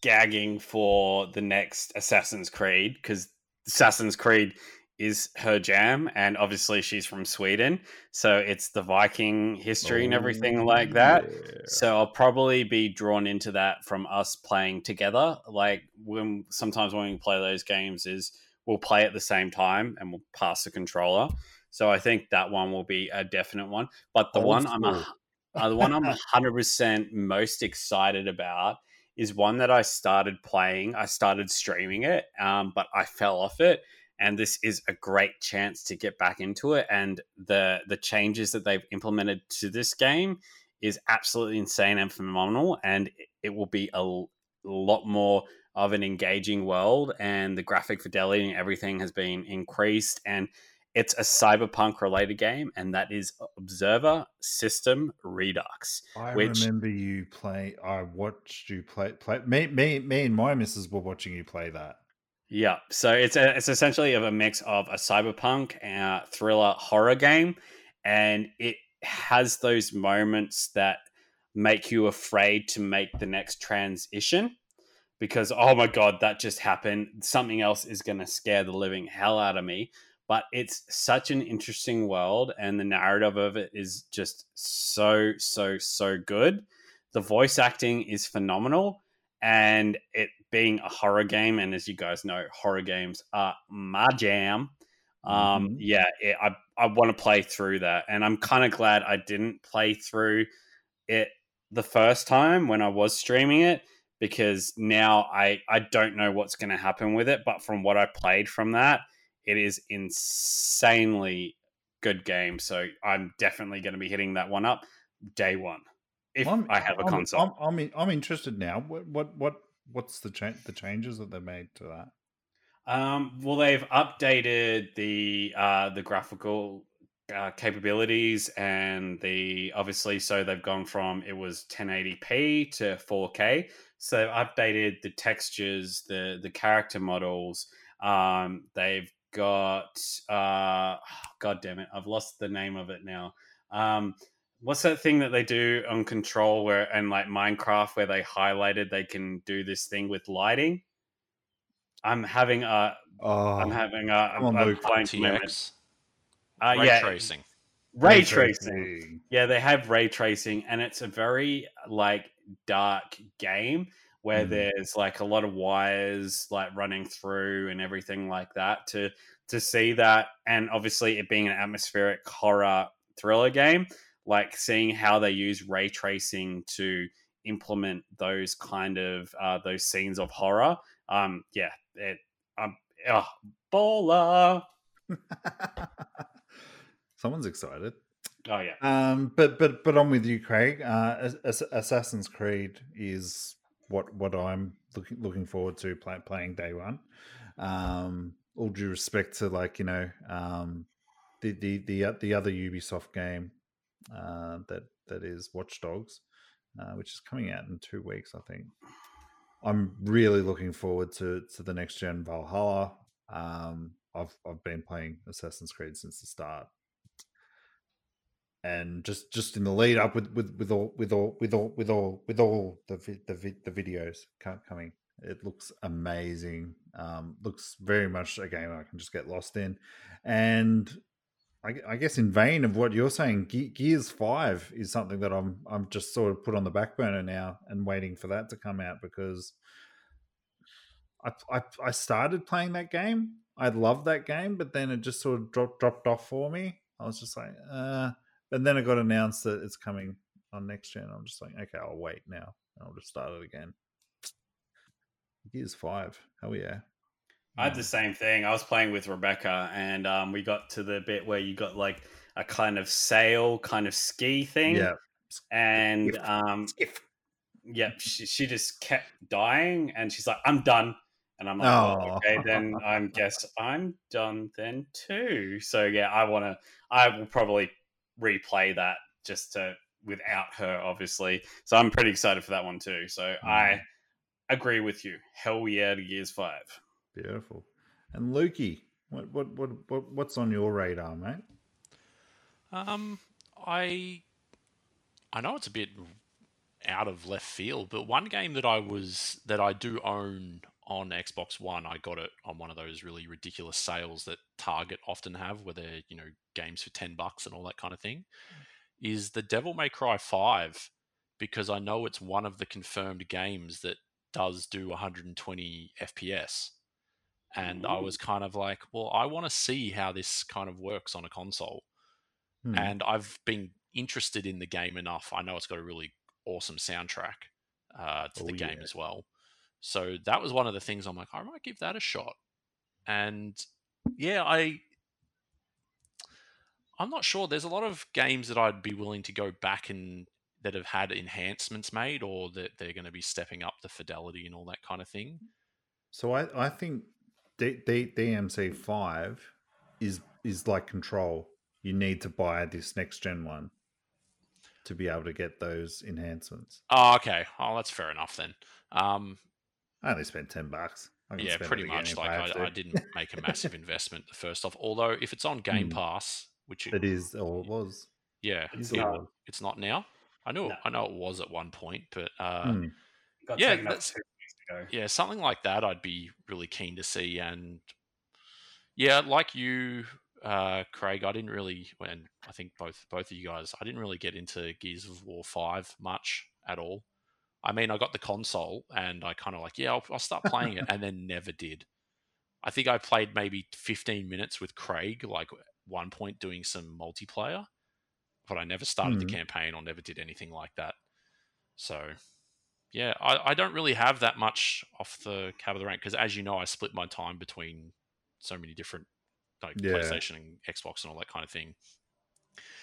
gagging for the next Assassin's Creed because Assassin's Creed is her jam, and obviously she's from Sweden, so it's the Viking history and everything like Oh, that. yeah. So I'll probably be drawn into that from us playing together. Like when sometimes when we play those games, is we'll play at the same time and we'll pass the controller. So I think that one will be a definite one. But the Old one I'm a, school. Uh, the one I'm hundred percent most excited about is one that I started playing. I started streaming it, um, but I fell off it. And this is a great chance to get back into it. And the the changes that they've implemented to this game is absolutely insane and phenomenal. And it will be a lot more of an engaging world. And the graphic fidelity and everything has been increased. And it's a cyberpunk related game, and that is Observer System Redux. I which- remember you play. I watched you play. Play me, me, me, and my missus were watching you play that. Yeah, so it's a, it's essentially of a mix of a cyberpunk uh, thriller horror game, and it has those moments that make you afraid to make the next transition because oh my god, that just happened. Something else is going to scare the living hell out of me. But it's such an interesting world, and the narrative of it is just so so so good. The voice acting is phenomenal, and it being a horror game, and as you guys know, horror games are my jam. Um, Mhm. yeah, it, I I want to play through that, and I'm kind of glad I didn't play through it the first time when I was streaming it because now I I don't know what's going to happen with it, but from what I played from that, it is insanely good game. So I'm definitely going to be hitting that one up day one if I'm- I have a I'm- console. I'm, I'm, in- I'm interested now. What, what, what, what's the cha- the changes that they made to that? Um, well, they've updated the uh, the graphical uh, capabilities and the obviously so they've gone from it was 1080p to 4K. So they've updated the textures, the the character models. Um, they've got uh, <sighs> God damn it, I've lost the name of it now. Um, what's that thing that they do on Control where and like Minecraft where they highlighted they can do this thing with lighting? I'm having a Oh, I'm having a come on, I'm Luke. blank. RTX, Uh, ray yeah, tracing. ray tracing. Yeah, they have ray tracing, and it's a very like dark game where Mhm. there's like a lot of wires like running through and everything like that. To to see that, and obviously it being an atmospheric horror thriller game, like seeing how they use ray tracing to implement those kind of uh, those scenes of horror. Um, yeah, it um, oh, baller. <laughs> Someone's excited. Oh yeah. Um, but but but I'm with you, Craig. Uh, As- As- Assassin's Creed is what what I'm looking looking forward to play, playing day one. Um, all due respect to like you know um, the the the the other Ubisoft game uh, that that is Watch Dogs. uh, which is coming out in two weeks, I think. I'm really looking forward to to the next gen Valhalla. Um, I've I've been playing Assassin's Creed since the start, and just just in the lead up with with with all with all with all with all with all the the, the videos coming, it looks amazing. Um, looks very much a game I can just get lost in, and I, I guess in vein of what you're saying, Ge- Gears Five is something that I'm I'm just sort of put on the back burner now and waiting for that to come out because I I, I started playing that game. I loved that game, but then it just sort of dropped dropped off for me. I was just like, uh, and then it got announced that it's coming on next gen. I'm just like, okay, I'll wait now. I'll just start it again. Gears Five, hell yeah! I had the same thing. I was playing with Rebecca, and um, we got to the bit where you got like a kind of sail, kind of ski thing. Yeah, And um, yeah, she, she just kept dying, and she's like, "I'm done." And I'm like, well, Oh. "Okay, then I'm guess I'm done then too." So yeah, I want to. I will probably replay that just to without her, obviously. So I'm pretty excited for that one too. So I agree with you. Hell yeah, to Gears Five. Beautiful. And Lukey, what what what, what what's on your radar, mate? Um, I I know it's a bit out of left field, but one game that I was that I do own on Xbox One, I got it on one of those really ridiculous sales that Target often have, where they're you know games for ten bucks and all that kind of thing. Is the Devil May Cry Five because I know it's one of the confirmed games that does do 120 FPS. And I was kind of like, well, I want to see how this kind of works on a console Hmm. and I've been interested in the game enough. I know it's got a really awesome soundtrack uh, to Oh, the game yeah. as well. So that was one of the things I'm like, I might give that a shot. And yeah, I I'm not sure. There's a lot of games that I'd be willing to go back and that have had enhancements made or that they're going to be stepping up the fidelity and all that kind of thing. So I, I think D, D, DMC five is is like control. You need to buy this next gen one to be able to get those enhancements. Oh, okay. Oh, that's fair enough then. Um, I only spent ten bucks. Yeah, pretty much. Like I, I didn't make a <laughs> massive investment the first off. Although if it's on Game Hmm. Pass, which it, It is or it was. yeah, It's Is or not. it's not now. I know, No. I know it was at one point, but uh. Got Yeah, that's- two weeks ago. yeah, something like that, I'd be really keen to see. And yeah, like you, uh, Craig, I didn't really, and I think both both of you guys, I didn't really get into Gears of War Five much at all. I mean, I got the console, and I kind of like, yeah, I'll, I'll start playing it, <laughs> and then never did. I think I played maybe 15 minutes with Craig, like one point doing some multiplayer, but I never started Mhm. the campaign or never did anything like that. So, yeah, I, I don't really have that much off the cab of the rank because, as you know, I split my time between so many different like Yeah. PlayStation and Xbox and all that kind of thing.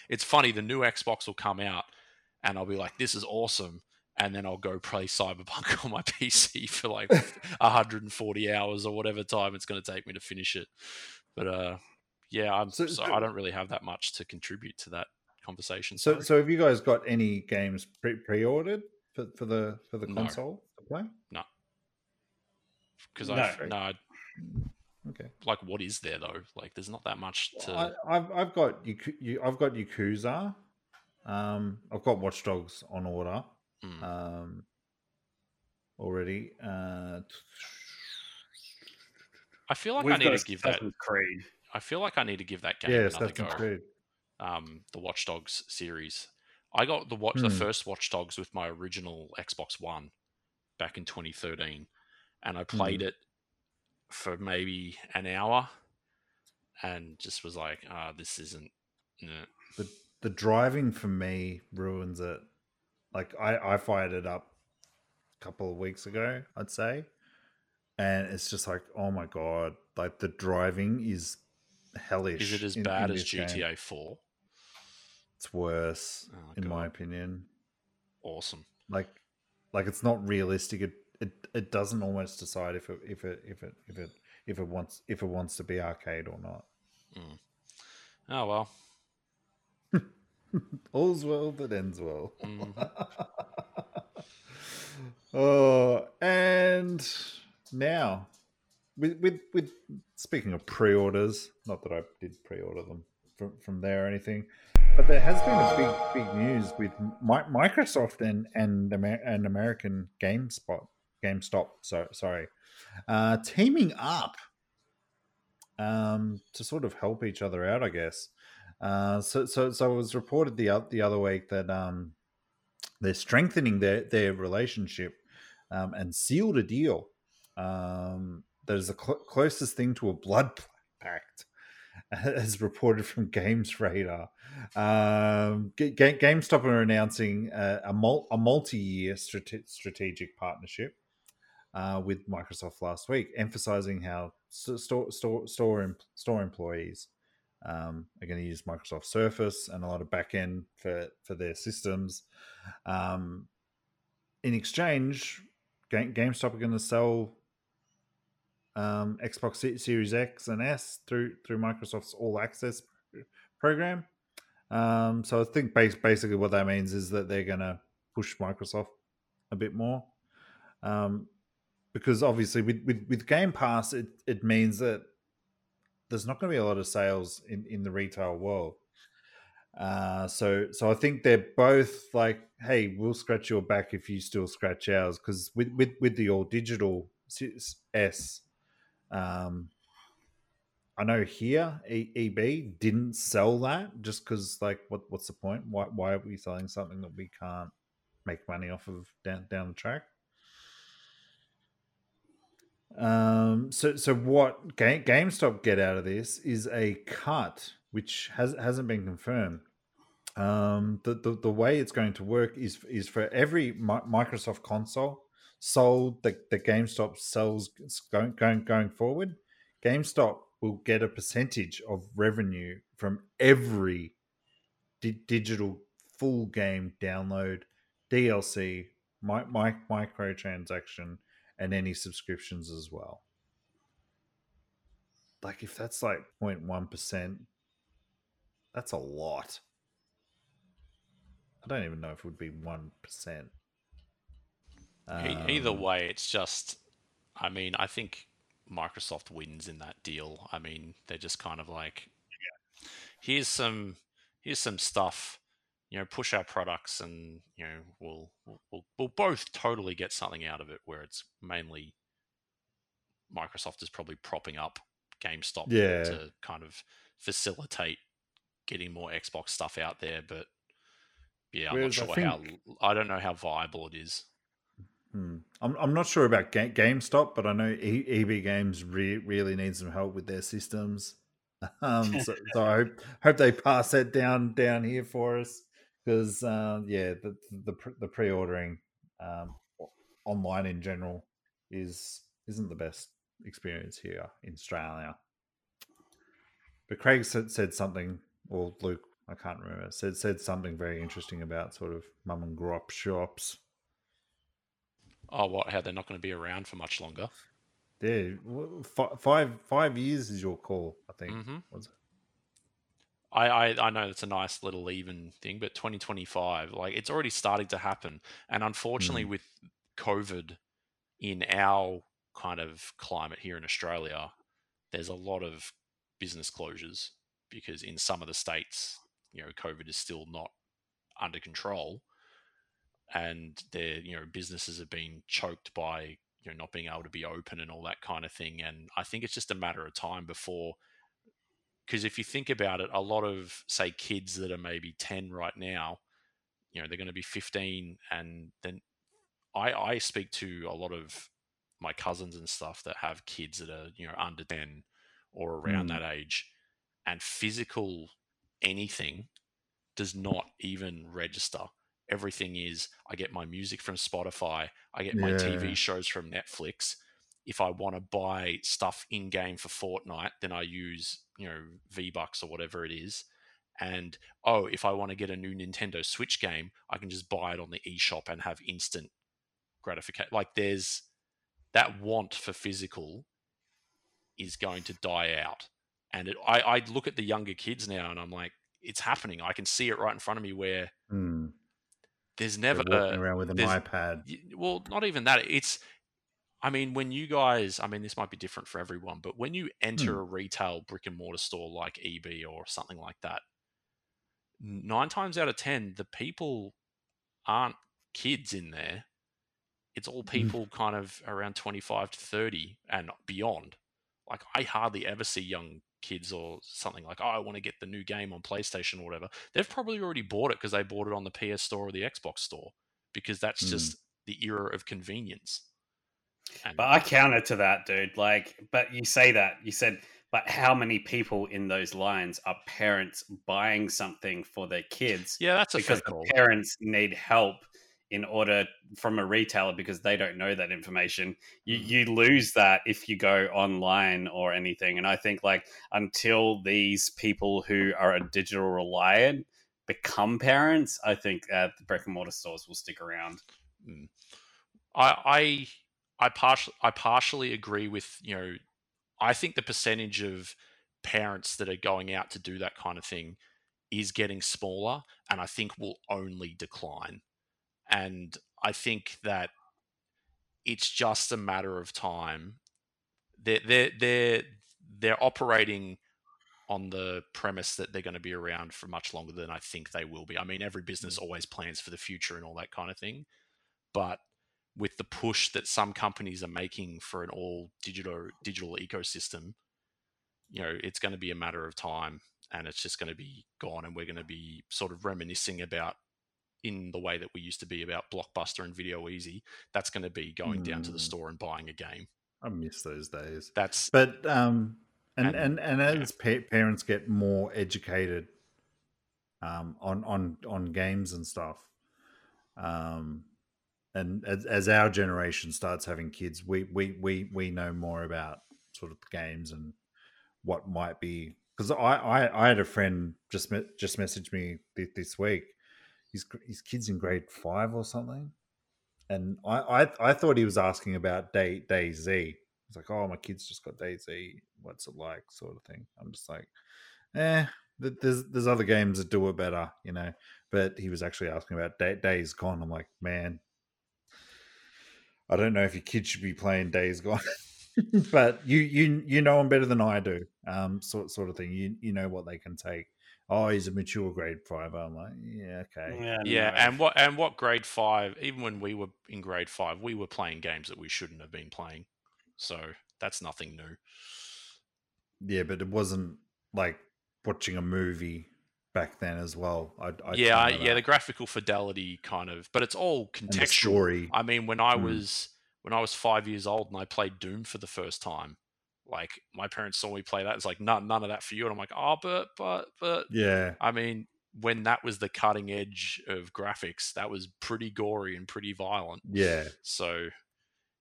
It's funny, the new Xbox will come out and I'll be like, this is awesome. And then I'll go play Cyberpunk <laughs> on my PC for like <laughs> 140 hours or whatever time it's going to take me to finish it. But uh, yeah, I'm So- so, so- I don't really have that much to contribute to that conversation. So sorry. so have you guys got any games pre pre ordered for, for the for the No. console to play? No, because No. I no, I- Okay. like what is there though? Like, there's not that much to. I, I've I've got Yaku- you I've got Yakuza. Um, I've got Watch Dogs on order. Mm. Um, already. Uh, I feel like I need to give that. Creed. I feel like I need to give that game yeah, another Assassin's go. Creed. um, the Watch Dogs series. I got the watch the Hmm. first Watch Dogs with my original Xbox One back in 2013, and Hmm. I played it for maybe an hour, and just was like, "Ah, this isn't." nah." The the driving for me ruins it. Like I I fired it up a couple of weeks ago, I'd say, and it's just like, oh my god, like the driving is hellish. Is it as in- bad in as. GTA 4? It's worse, Oh, in my opinion. Awesome. like like it's not realistic it it, it doesn't almost decide if it if it if it if it if it wants if it wants to be arcade or not hmm. Oh well. <laughs> all's well that ends well Mhm. <laughs> Oh, and now with with with speaking of pre-orders, not that I did pre-order them from from there or anything, but there has been a big big news with Mi- Microsoft and and Amer- and American GameSpot GameStop. So sorry, uh, teaming up um, to sort of help each other out, I guess. Uh, so so so it was reported the the other week that um, they're strengthening their their relationship um, and sealed a deal um, that is the cl- closest thing to a blood <laughs> pact, as reported from Games Radar. Um, G- G- GameStop are announcing a, a, mul- a multi-year strate- strategic partnership uh, with Microsoft last week, emphasizing how store store store store employees um, are going to use Microsoft Surface and a lot of backend for for their systems. Um, in exchange, GameStop are going to sell um, Xbox Series X and S through through Microsoft's All Access program. Um, so I think basically what that means is that they're going to push Microsoft a bit more. Um, because obviously with, with, with Game Pass, it, it means that there's not going to be a lot of sales in, in the retail world. Uh, so so I think they're both like, hey, we'll scratch your back if you still scratch ours. Because with, with with the all digital S, um, I know here EB didn't sell that just because like, what what's the point? Why why are we selling something that we can't make money off of down down the track? Um, so, so what Game, GameStop get out of this is a cut, which has hasn't been confirmed. Um, the, the the way it's going to work is is for every Microsoft console sold that the GameStop sells going going going forward, GameStop will get a percentage of revenue from every di- digital full game download, DLC, my, my, microtransaction, and any subscriptions as well. Like if that's like 0.1%, that's a lot. I don't even know if it would be 1%. Um, Either way, it's just, I mean, I think Microsoft wins in that deal. I mean, they're just kind of like, here's some, here's some stuff you know, push our products, and you know, we'll we'll we'll both totally get something out of it. Where it's mainly Microsoft is probably propping up GameStop yeah. to kind of facilitate getting more Xbox stuff out there. But yeah, I'm Whereas not sure think... how. I don't know how viable it is. Hmm. I'm I'm not sure about Ga- GameStop, but I know e- EB Games re- really needs some help with their systems. <laughs> Um, so, so I hope hope they pass that down down here for us because uh, yeah, the the, the pre ordering um, online in general is isn't the best experience here in Australia. But Craig said, said something, or Luke, I can't remember, said said something very interesting about sort of mum and grop shops. Oh, what? How they're not going to be around for much longer? Yeah, five five years is your call, I think. Mm-hmm. Was it? I, I, I know it's a nice little even thing, but 2025, like it's already starting to happen. And unfortunately, mm. with COVID in our kind of climate here in Australia, there's a lot of business closures because in some of the states, you know, COVID is still not under control. And their, you know, businesses have been choked by, you know, not being able to be open and all that kind of thing. And I think it's just a matter of time before because if you think about it, a lot of say kids that are maybe 10 right now, you know, they're going to be 15 and then I I speak to a lot of my cousins and stuff that have kids that are, you know, under 10 or around mm. that age and physical anything does not even register. Everything is I get my music from Spotify, I get my TV shows from Netflix. If I want to buy stuff in game for Fortnite, then I use you know V Bucks or whatever it is, and oh, if I want to get a new Nintendo Switch game, I can just buy it on the eShop and have instant gratification. Like there's that want for physical is going to die out, and it, I I look at the younger kids now and I'm like, it's happening. I can see it right in front of me where. Mm. there's They're never walking around with an iPad. Well not even that it's i mean when you guys i mean this might be different for everyone but when you enter Hmm. a retail brick and mortar store like eb or something like that nine times out of ten the people aren't kids in there it's all Hmm. people kind of around 25 to 30 and beyond like i hardly ever see young kids or something like oh i want to get the new game on playstation or whatever they've probably already bought it because they bought it on the ps store or the xbox store because that's Hmm. just the era of convenience and But I counter to that, dude. Like, but you say that you said, but how many people in those lines are parents buying something for their kids yeah that's a because the parents need help in order from a retailer because they don't know that information. You Mm. you lose that if you go online or anything. And I think like until these people who are a digital reliant become parents, I think uh, the brick and mortar stores will stick around. I I I partially I partially agree with you know I think the percentage of parents that are going out to do that kind of thing is getting smaller and I think will only decline. And I think that it's just a matter of time. They're they're they're they're operating on the premise that they're going to be around for much longer than I think they will be. I mean, every business mm. always plans for the future and all that kind of thing. But with the push that some companies are making for an all digital digital ecosystem, you know, it's going to be a matter of time and it's just going to be gone and we're going to be sort of reminiscing about in the way that we used to be about Blockbuster and Video Ezy, that's going to be going down to the Mm. store and buying a game. I miss those days. That's But um, and And- and and as pa- parents get more educated, um, on on on games and stuff, um, and as as our generation starts having kids, we we we we know more about sort of the games and what might be. Because I, I I had a friend just me- just messaged me thi- this week. His his kids in grade five or something, and I I, I thought he was asking about Day Day Z. It's like, oh, my kids just got DayZ. What's it like, sort of thing. I'm just like, eh. There's there's other games that do it better, you know. But he was actually asking about Day, Days Gone. I'm like, man, I don't know if your kids should be playing Days Gone, <laughs> but you you you know them better than I do. Um, sort sort of thing. You you know what they can take. Oh, he's a mature grade five. I'm like, yeah, okay. yeah, no. and what and what grade five? Even when we were in grade five, we were playing games that we shouldn't have been playing. So that's nothing new. Yeah, but it wasn't like watching a movie back then as well. I, I yeah, I- yeah, the graphical fidelity kind of, but it's all contextual. I mean, when I Mm. was when I was five years old and I played Doom for the first time, like my parents saw me play that. It's like none none of that for you, and I'm like, oh, but but but. Yeah, I mean, when that was the cutting edge of graphics, that was pretty gory and pretty violent. yeah, So,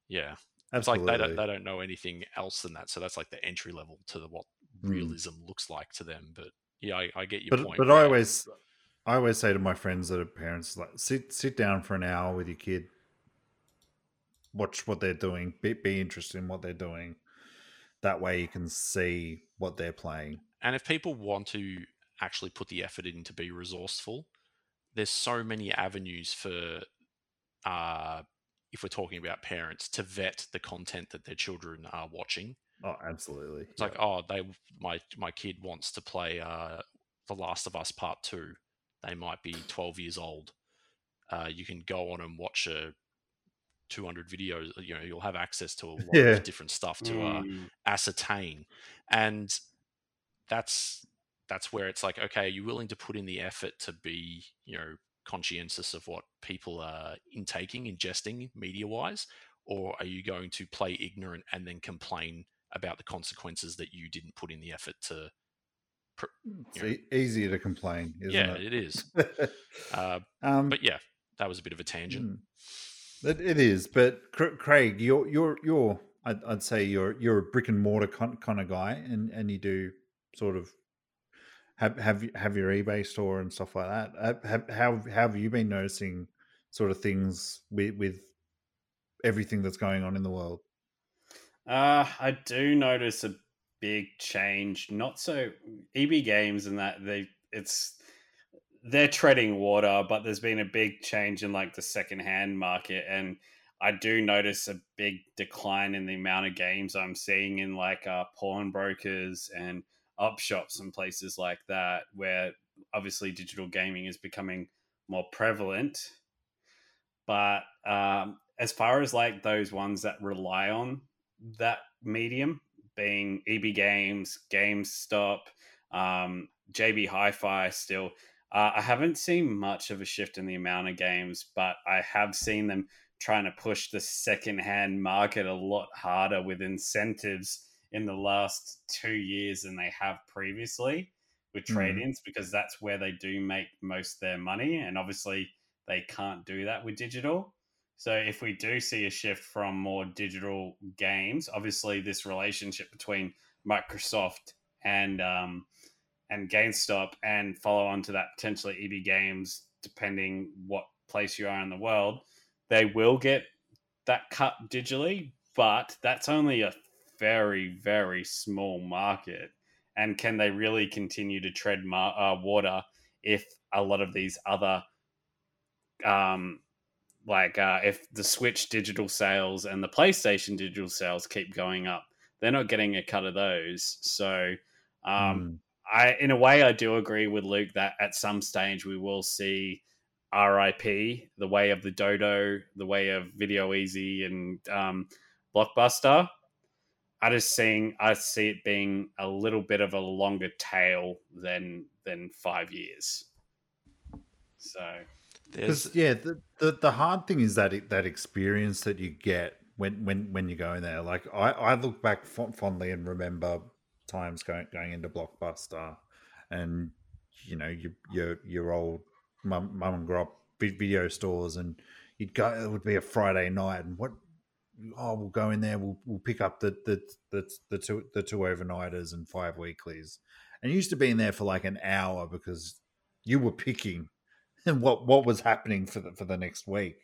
yeah, it's like they don't they don't know anything else than that. So that's like the entry level to the, what Mm. realism looks like to them. But yeah, I, I get your but point. but I always I always say to my friends that are parents like sit sit down for an hour with your kid, watch what they're doing, be, be interested in what they're doing. That way you can see what they're playing. And if people want to actually put the effort in to be resourceful, there's so many avenues for, uh, if we're talking about parents, to vet the content that their children are watching. Oh, absolutely. It's like, oh, they my my kid wants to play uh, The Last of Us Part Two. They might be 12 years old. Uh, you can go on and watch a 200 videos. You know, you'll have access to a <laughs> lot Yeah. of different stuff to uh, Mm. ascertain and that's that's where it's like okay are you willing to put in the effort to be you know conscientious of what people are intaking ingesting media wise or are you going to play ignorant and then complain about the consequences that you didn't put in the effort to It's e- easier to complain, isn't yeah it? it is <laughs> uh, um, but yeah that was a bit of a tangent Mm. It, it is, but Craig, you're you're you're I'd, I'd say you're you're a brick and mortar kind, kind of guy, and and you do sort of have have have your eBay store and stuff like that. Uh, Have how how have you been noticing sort of things with with everything that's going on in the world? Uh, I do notice a big change. Not so EB Games and that they it's they're treading water, but there's been a big change in like the secondhand market, and I do notice a big decline in the amount of games I'm seeing in like uh, pawnbrokers and up shops and places like that, where obviously digital gaming is becoming more prevalent. But um, as far as like those ones that rely on that medium, being EB Games, GameStop, um, JB Hi-Fi, still, uh, I haven't seen much of a shift in the amount of games, but I have seen them trying to push the second-hand market a lot harder with incentives in the last two years than they have previously with trade-ins mm-hmm. because that's where they do make most of their money, and obviously they can't do that with digital. So if we do see a shift from more digital games, obviously this relationship between Microsoft and um, and GameStop and follow on to that potentially EB Games, depending what place you are in the world, they will get that cut digitally, but that's only a very very small market. And can they really continue to tread mar- uh, water if a lot of these other um, like uh, if the Switch digital sales and the PlayStation digital sales keep going up, they're not getting a cut of those. So, um, mm. I in a way I do agree with Luke that at some stage we will see RIP, the way of the Dodo, the way of Video Ezy and um, Blockbuster. I just seeing I see it being a little bit of a longer tail than than five years. So because yeah, the, the, the hard thing is that that experience that you get when when when you go in there. Like I, I look back fondly and remember times going going into Blockbuster, and you know your your your old mum, mum and grop video stores, and you'd go. It would be a Friday night, and what? Oh, we'll go in there. We'll we'll pick up the the the, the two the two overnighters and five weeklies, and you used to be in there for like an hour because you were picking what what was happening for the for the next week.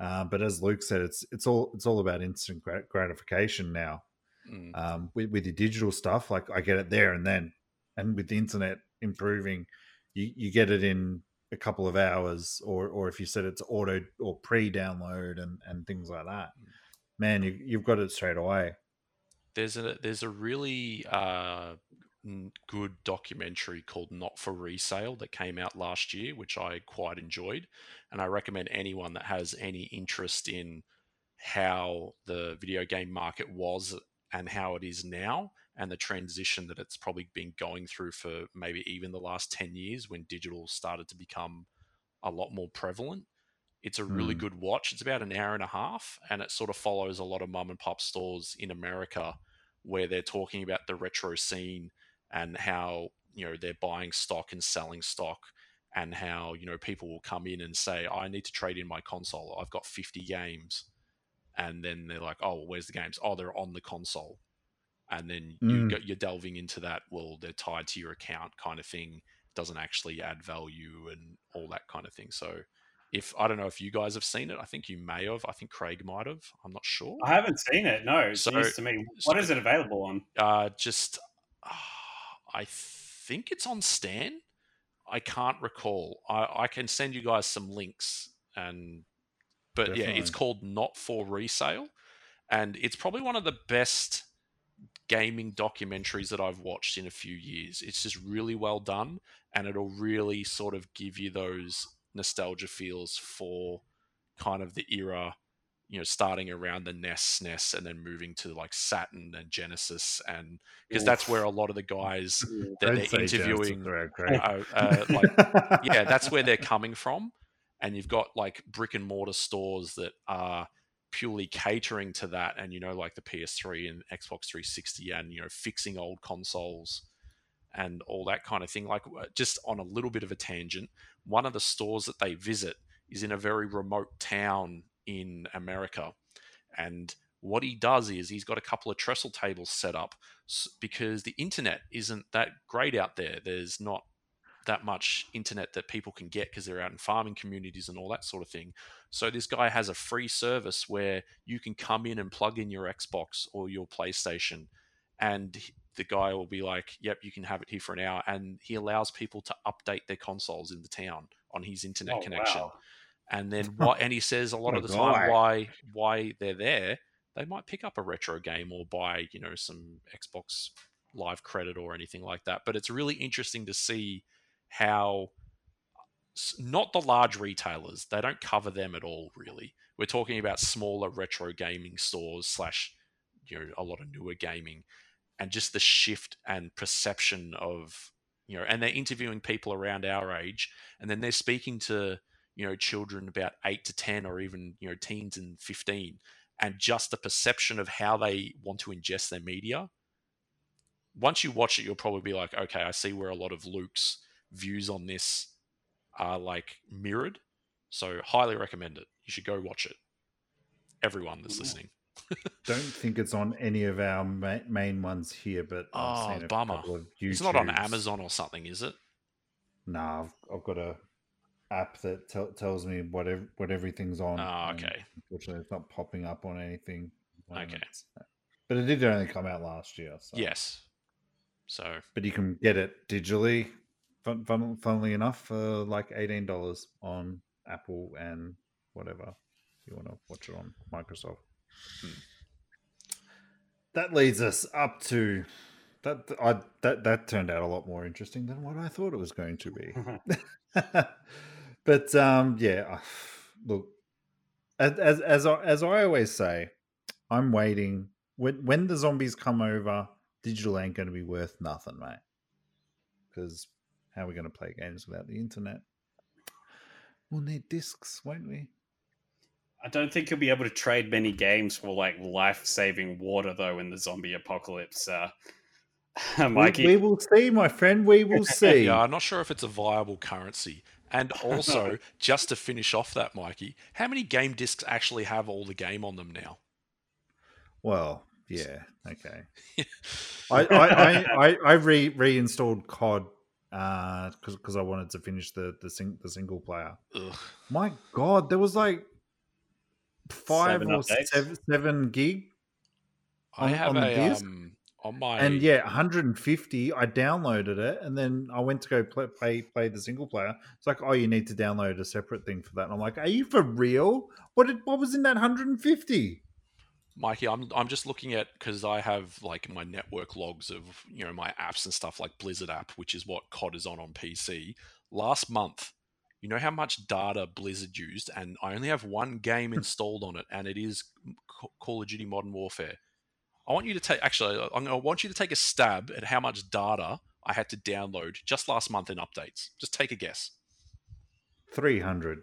Uh, but as Luke said, it's it's all it's all about instant gratification now. Mm. Um, with, with your digital stuff, like I get it there and then, and with the internet improving, you, you get it in a couple of hours, or or if you said it's auto or pre-download and and things like that, mm. man, you you've got it straight away. There's a there's a really uh, good documentary called Not for Resale that came out last year, which I quite enjoyed. And I recommend anyone that has any interest in how the video game market was and how it is now, and the transition that it's probably been going through for maybe even the last 10 years when digital started to become a lot more prevalent. It's a really mm. good watch. It's about an hour and a half, and it sort of follows a lot of mum and pop stores in America where they're talking about the retro scene and how you know they're buying stock and selling stock and how you know people will come in and say i need to trade in my console i've got 50 games and then they're like oh well, where's the games oh they're on the console and then mm. you, you're delving into that well they're tied to your account kind of thing doesn't actually add value and all that kind of thing so if I don't know if you guys have seen it, I think you may have. I think Craig might have. I'm not sure. I haven't seen it. No, so, to me. What so, is it available on? Uh, just uh, I think it's on Stan. I can't recall. I, I can send you guys some links and but Definitely. yeah, it's called Not for Resale. And it's probably one of the best gaming documentaries that I've watched in a few years. It's just really well done and it'll really sort of give you those nostalgia feels for kind of the era you know starting around the NES, SNES, and then moving to like Saturn and Genesis, and because that's where a lot of the guys <laughs> that they're interviewing, uh, <laughs> uh, like, yeah, that's where they're coming from. And you've got like brick and mortar stores that are purely catering to that, and you know, like the PS3 and Xbox 360, and you know, fixing old consoles and all that kind of thing. Like, just on a little bit of a tangent, one of the stores that they visit is in a very remote town in America. And what he does is he's got a couple of trestle tables set up because the internet isn't that great out there. There's not that much internet that people can get because they're out in farming communities and all that sort of thing. So this guy has a free service where you can come in and plug in your Xbox or your PlayStation and the guy will be like, "Yep, you can have it here for an hour," and he allows people to update their consoles in the town on his internet Oh, connection. wow. And then <laughs> what? and he says a lot What of the time why why they're there, they might pick up a retro game or buy you know some Xbox Live credit or anything like that. But it's really interesting to see how not the large retailers they don't cover them at all really we're talking about smaller retro gaming stores slash you know a lot of newer gaming and just the shift and perception of you know and they're interviewing people around our age and then they're speaking to you know children about 8 to 10 or even you know teens and 15 and just the perception of how they want to ingest their media once you watch it you'll probably be like okay i see where a lot of luke's views on this are like mirrored so highly recommend it. You should go watch it. Everyone that's listening. Don't think it's on any of our ma- main ones here, but Oh, bummer. it's not on amazon or something is it? Nah, I've, I've got a app that tel- tells me what ev- what everything's on. Oh, okay. Unfortunately, it's not popping up on anything. Okay. But it did only come out last year. So. yes so But you can get it digitally. Fun, fun, funnily enough, for like eighteen dollars on Apple and whatever you want to watch it on Microsoft. Hmm. That leads us up to that. I that that turned out a lot more interesting than what I thought it was going to be. <laughs> <laughs> but um, yeah, look, as as as I, as I always say, I'm waiting. When when the zombies come over, digital ain't going to be worth nothing, mate. Because how are we going to play games without the internet? We'll need discs, won't we? I don't think you'll be able to trade many games for like life-saving water though in the zombie apocalypse. Uh, <laughs> Mikey, We, we will see, my friend. We will <laughs> see. yeah i'm not sure if it's a viable currency and <laughs> also just to finish off that mikey how many game discs actually have all the game on them now Well, yeah, okay. <laughs> I I, I, I, I re reinstalled COD because because I wanted to finish the the, sing, the single player. Ugh. My God, there was like five Seven or updates? seven, seven gig, i have on the a disc? um on my and yeah, 150. I downloaded it, and then I went to go play play, play the single player. It's like, oh, you need to download a separate thing for that. And I'm like, are you for real? What did what was in that 150? Mikey, I'm I'm just looking at because I have like my network logs of you know my apps and stuff like Blizzard app, which is what COD is on on PC. Last month, you know how much data Blizzard used, and I only have one game <laughs> installed on it, and it is Call of Duty Modern Warfare. I want you to take actually, I'm gonna, want you to take a stab at how much data I had to download just last month in updates. Just take a guess. 300.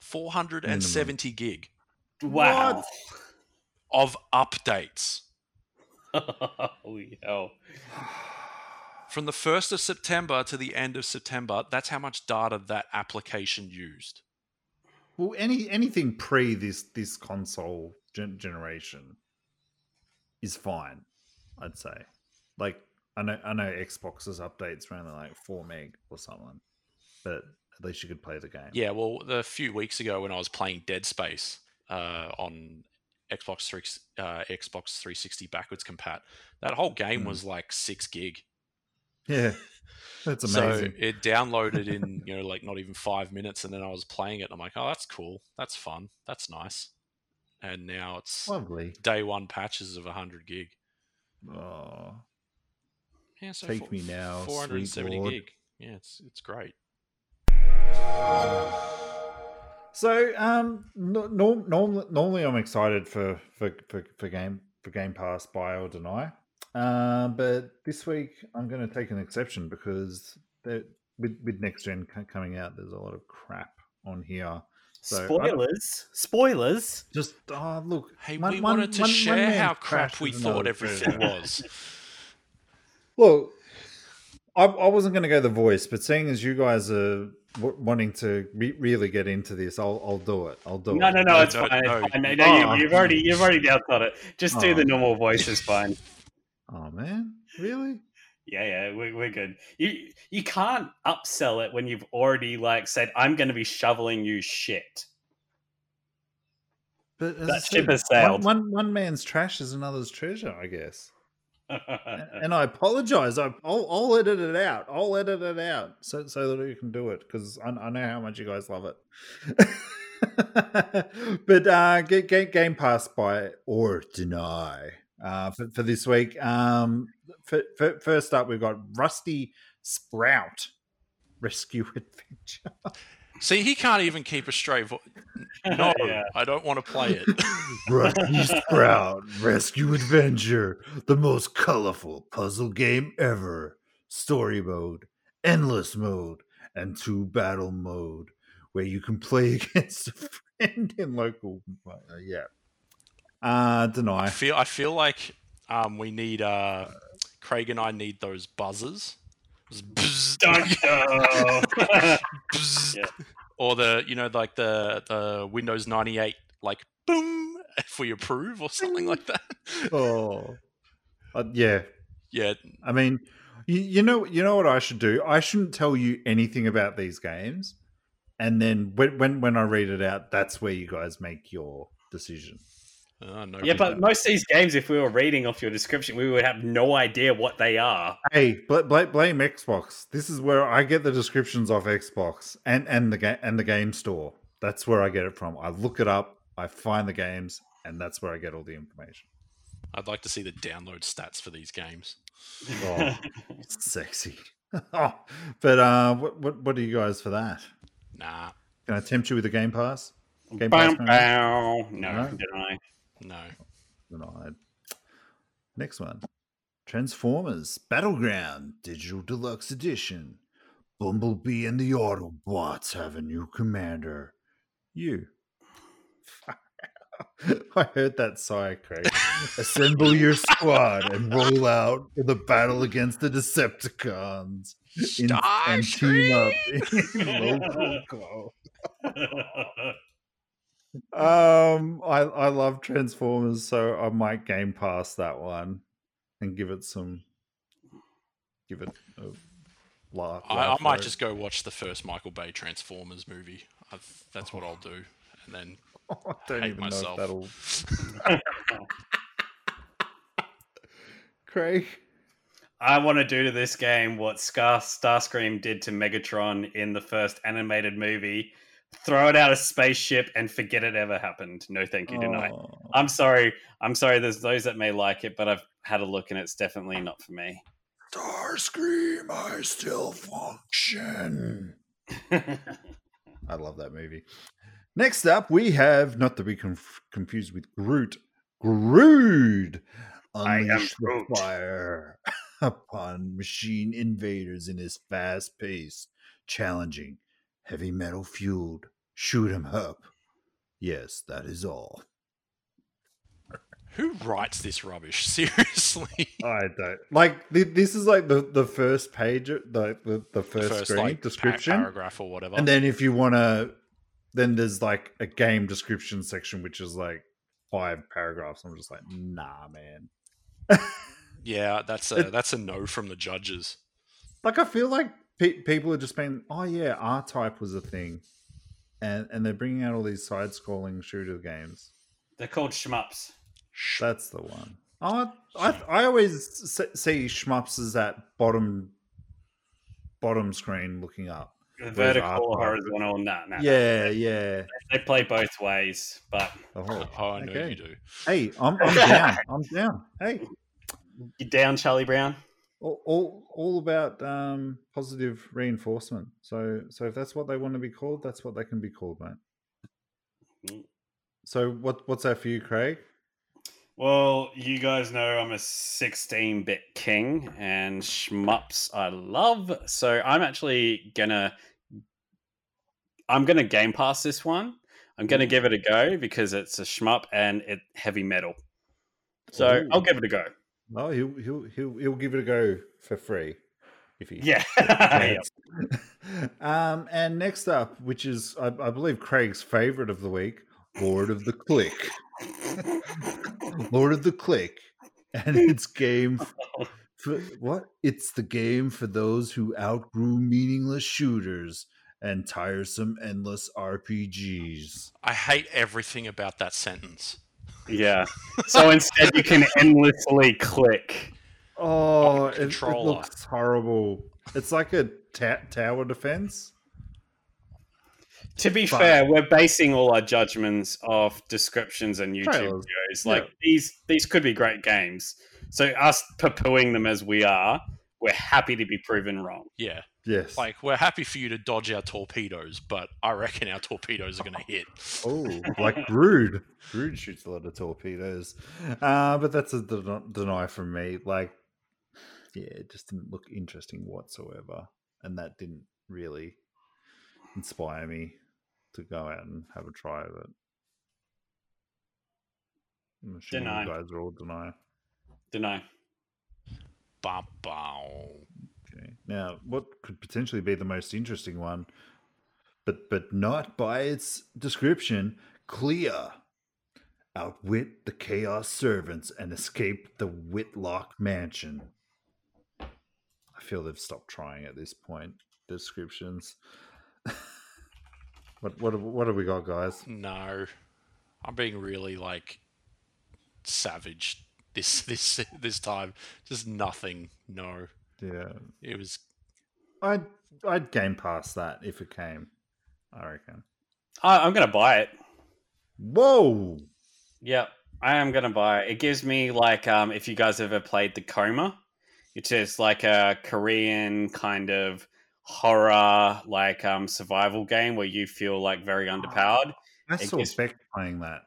470 gig wow! of updates. <laughs> Holy hell! From the 1st of September to the end of September, that's how much data that application used. Well, any anything pre this this console gen- generation is fine. I'd say. Like I know I know Xbox's updates are only like four meg or something, but at least you could play the game. Yeah, well, the few weeks ago when I was playing Dead Space uh, on Xbox 3, uh, Xbox 360 backwards compat, that whole game Hmm. was like 6 gig. yeah, <laughs> that's amazing. So it downloaded in, you know, like not even 5 minutes and then I was playing it and I'm like, "Oh, that's cool. That's fun. That's nice." And now it's Lovely. day 1 patches of 100 gig. Oh, Yeah, so Take four- me now, sweet 470 Lord. gig. Yeah, it's it's great. So, um, no, no, normally, normally I'm excited for, for, for, for game for Game Pass buy or deny, uh, but this week I'm going to take an exception because with with next gen coming out, there's a lot of crap on here. So, Spoilers. Spoilers. Just oh look, Hey, one- we one- wanted to one- one share man's how crap we thought everything was. <laughs> Look, I, I wasn't going to go the voice, but seeing as you guys are w- wanting to re- really get into this, I'll I'll do it. I'll do No, it. no, no, it's no, fine. no. It's fine. No, no, Oh. you, you've already, you've already dealt on it. Just do Oh. the normal voice. Is fine. <laughs> Oh man, really? Yeah, yeah, we're, we're good. You you can't upsell it when you've already like said, "I'm going to be shoveling you shit." But That ship has sailed. One, one one man's trash is another's treasure, I guess. <laughs> and I apologize. I, I'll, I'll edit it out. I'll edit it out so so that you can do it because I, I know how much you guys love it. <laughs> but uh, get, get Game Pass buy or deny uh, for, for this week. Um, for, for, first up, we've got Rusty Spout Rescue Adventure. See, he can't even keep a straight voice. No, <laughs> Yeah. I don't want to play it. <laughs> Rusty Spout Rescue Adventure, the most colorful puzzle game ever. Story mode, endless mode, and two battle mode, where you can play <laughs> against a friend in local. Uh, yeah. Uh, I deny. feel I feel like um, we need uh, Craig and I need those buzzers. Just <laughs> bzz, Don't go. <laughs> bzz. Yeah. Or the you know like the the Windows ninety eight like boom if we approve or something like that. Oh, uh, yeah. yeah, I mean, you, you know, you know what I should do. I shouldn't tell you anything about these games, and then when when when I read it out, that's where you guys make your decision. Uh, no yeah, big- but most of these games, if we were reading off your description, we would have no idea what they are. Hey, bl- bl- blame Xbox. This is where I get the descriptions off Xbox and and the game and the game store. That's where I get it from. I look it up, I find the games, and that's where I get all the information. I'd like to see the download stats for these games. Oh, sexy. oh, <laughs> but uh, what, what what are you guys for that? Nah, Can I tempt you with a Game Pass? Game Bow, Pass, man? bow. No, No? deny. No. Denied. Next one. Transformers Battleground Digital Deluxe Edition. Bumblebee and the Autobots have a new commander. You. <laughs> I heard that sigh, Craig. Assemble your squad and roll out for the battle against the Decepticons. In, and team up <laughs> in local co- <laughs> Um, I I love Transformers, so I might game pass that one and give it some, give it a laugh. I, I might just go watch the first Michael Bay Transformers movie. I've, that's what I'll do, and then <laughs> I don't hate even myself. know if that'll. <laughs> <laughs> Craig, I want to do to this game what Scar Starscream did to Megatron in the first animated movie. Throw it out a spaceship and forget it ever happened. No, thank you, deny. Oh, I'm sorry. I'm sorry. There's those that may like it, but I've had a look and it's definitely not for me. Starscream, I still function. <laughs> I love that movie. Next up, we have not to be conf- confused with Groot. Groot. I am Unleash the Groot. fire <laughs> upon machine invaders in his fast-paced, challenging, heavy metal fueled shoot 'em up. Yes, that is all. who writes this rubbish? <laughs> Seriously, I don't like th- this. Is like the the first page, like the the The first, screen like, pa- description. paragraph or whatever. And then if you want to, then there's like a game description section, which is like five paragraphs. I'm just like, nah, man. <laughs> yeah, that's a It- that's a no from the judges. Like I feel like pe- people are just being, oh yeah, R Type was a thing, and and they're bringing out all these side-scrolling shooter games. They're called shmups. That's the one. Oh, I I always see shmups as that bottom bottom screen looking up. Vertical R or Type? horizontal. Nah, nah. Yeah, yeah. They play both ways, but Oh, <laughs> Oh, I know okay. you do. Hey, I'm, I'm down. I'm down. Hey, you down, Charlie Brown? All, all all about um positive reinforcement so so if that's what they want to be called that's what they can be called mate Mm. so what what's that for you craig Well, you guys know I'm a 16 bit king and shmups I love. So I'm actually gonna I'm gonna game pass this one. I'm gonna give it a go because it's a shmup and it heavy metal. So Ooh. I'll give it a go. No he'll he'll he'll, he'll give it a go for free if he Yeah. <laughs> um and next up which is I, I believe craig's favorite of the week lord of the click <laughs> lord of the click and it's game <laughs> for what? It's the game for those who outgrew meaningless shooters and tiresome endless RPGs. I hate everything about that sentence. Yeah. <laughs> So instead you can endlessly click. Oh, oh it, it looks horrible. It's like a ta- tower defense. To be But- fair, we're basing all our judgments off descriptions and YouTube Trailers. videos. Like Yeah. these, these could be great games. So us poo-pooing them as we are, we're happy to be proven wrong. Yeah, Yes. like we're happy for you to dodge our torpedoes, but I reckon our torpedoes are going to hit. oh, <laughs> like Brood. Brood shoots a lot of torpedoes. Uh, but that's a den- deny from me. Like, yeah, it just didn't look interesting whatsoever. And that didn't really inspire me to go out and have a try of it. I'm assuming Deny. you guys are all deny. Deny. Bum, bum. Okay. Now, what could potentially be the most interesting one, but but not by its description, Clea. Outwit the chaos servants and escape the Whitlock mansion. I feel they've stopped trying at this point. Descriptions. <laughs> what what what have we got, guys? No, I'm being really like savage this this this time. Just nothing. No, Yeah, it was I'd I'd game pass that if it came. I reckon. I, I'm gonna buy it. Whoa! Yep, I am gonna buy it. It gives me like um, if you guys ever played the Coma, it's just like a Korean kind of horror like um survival game where you feel like very underpowered. I It saw gives- Beck playing that.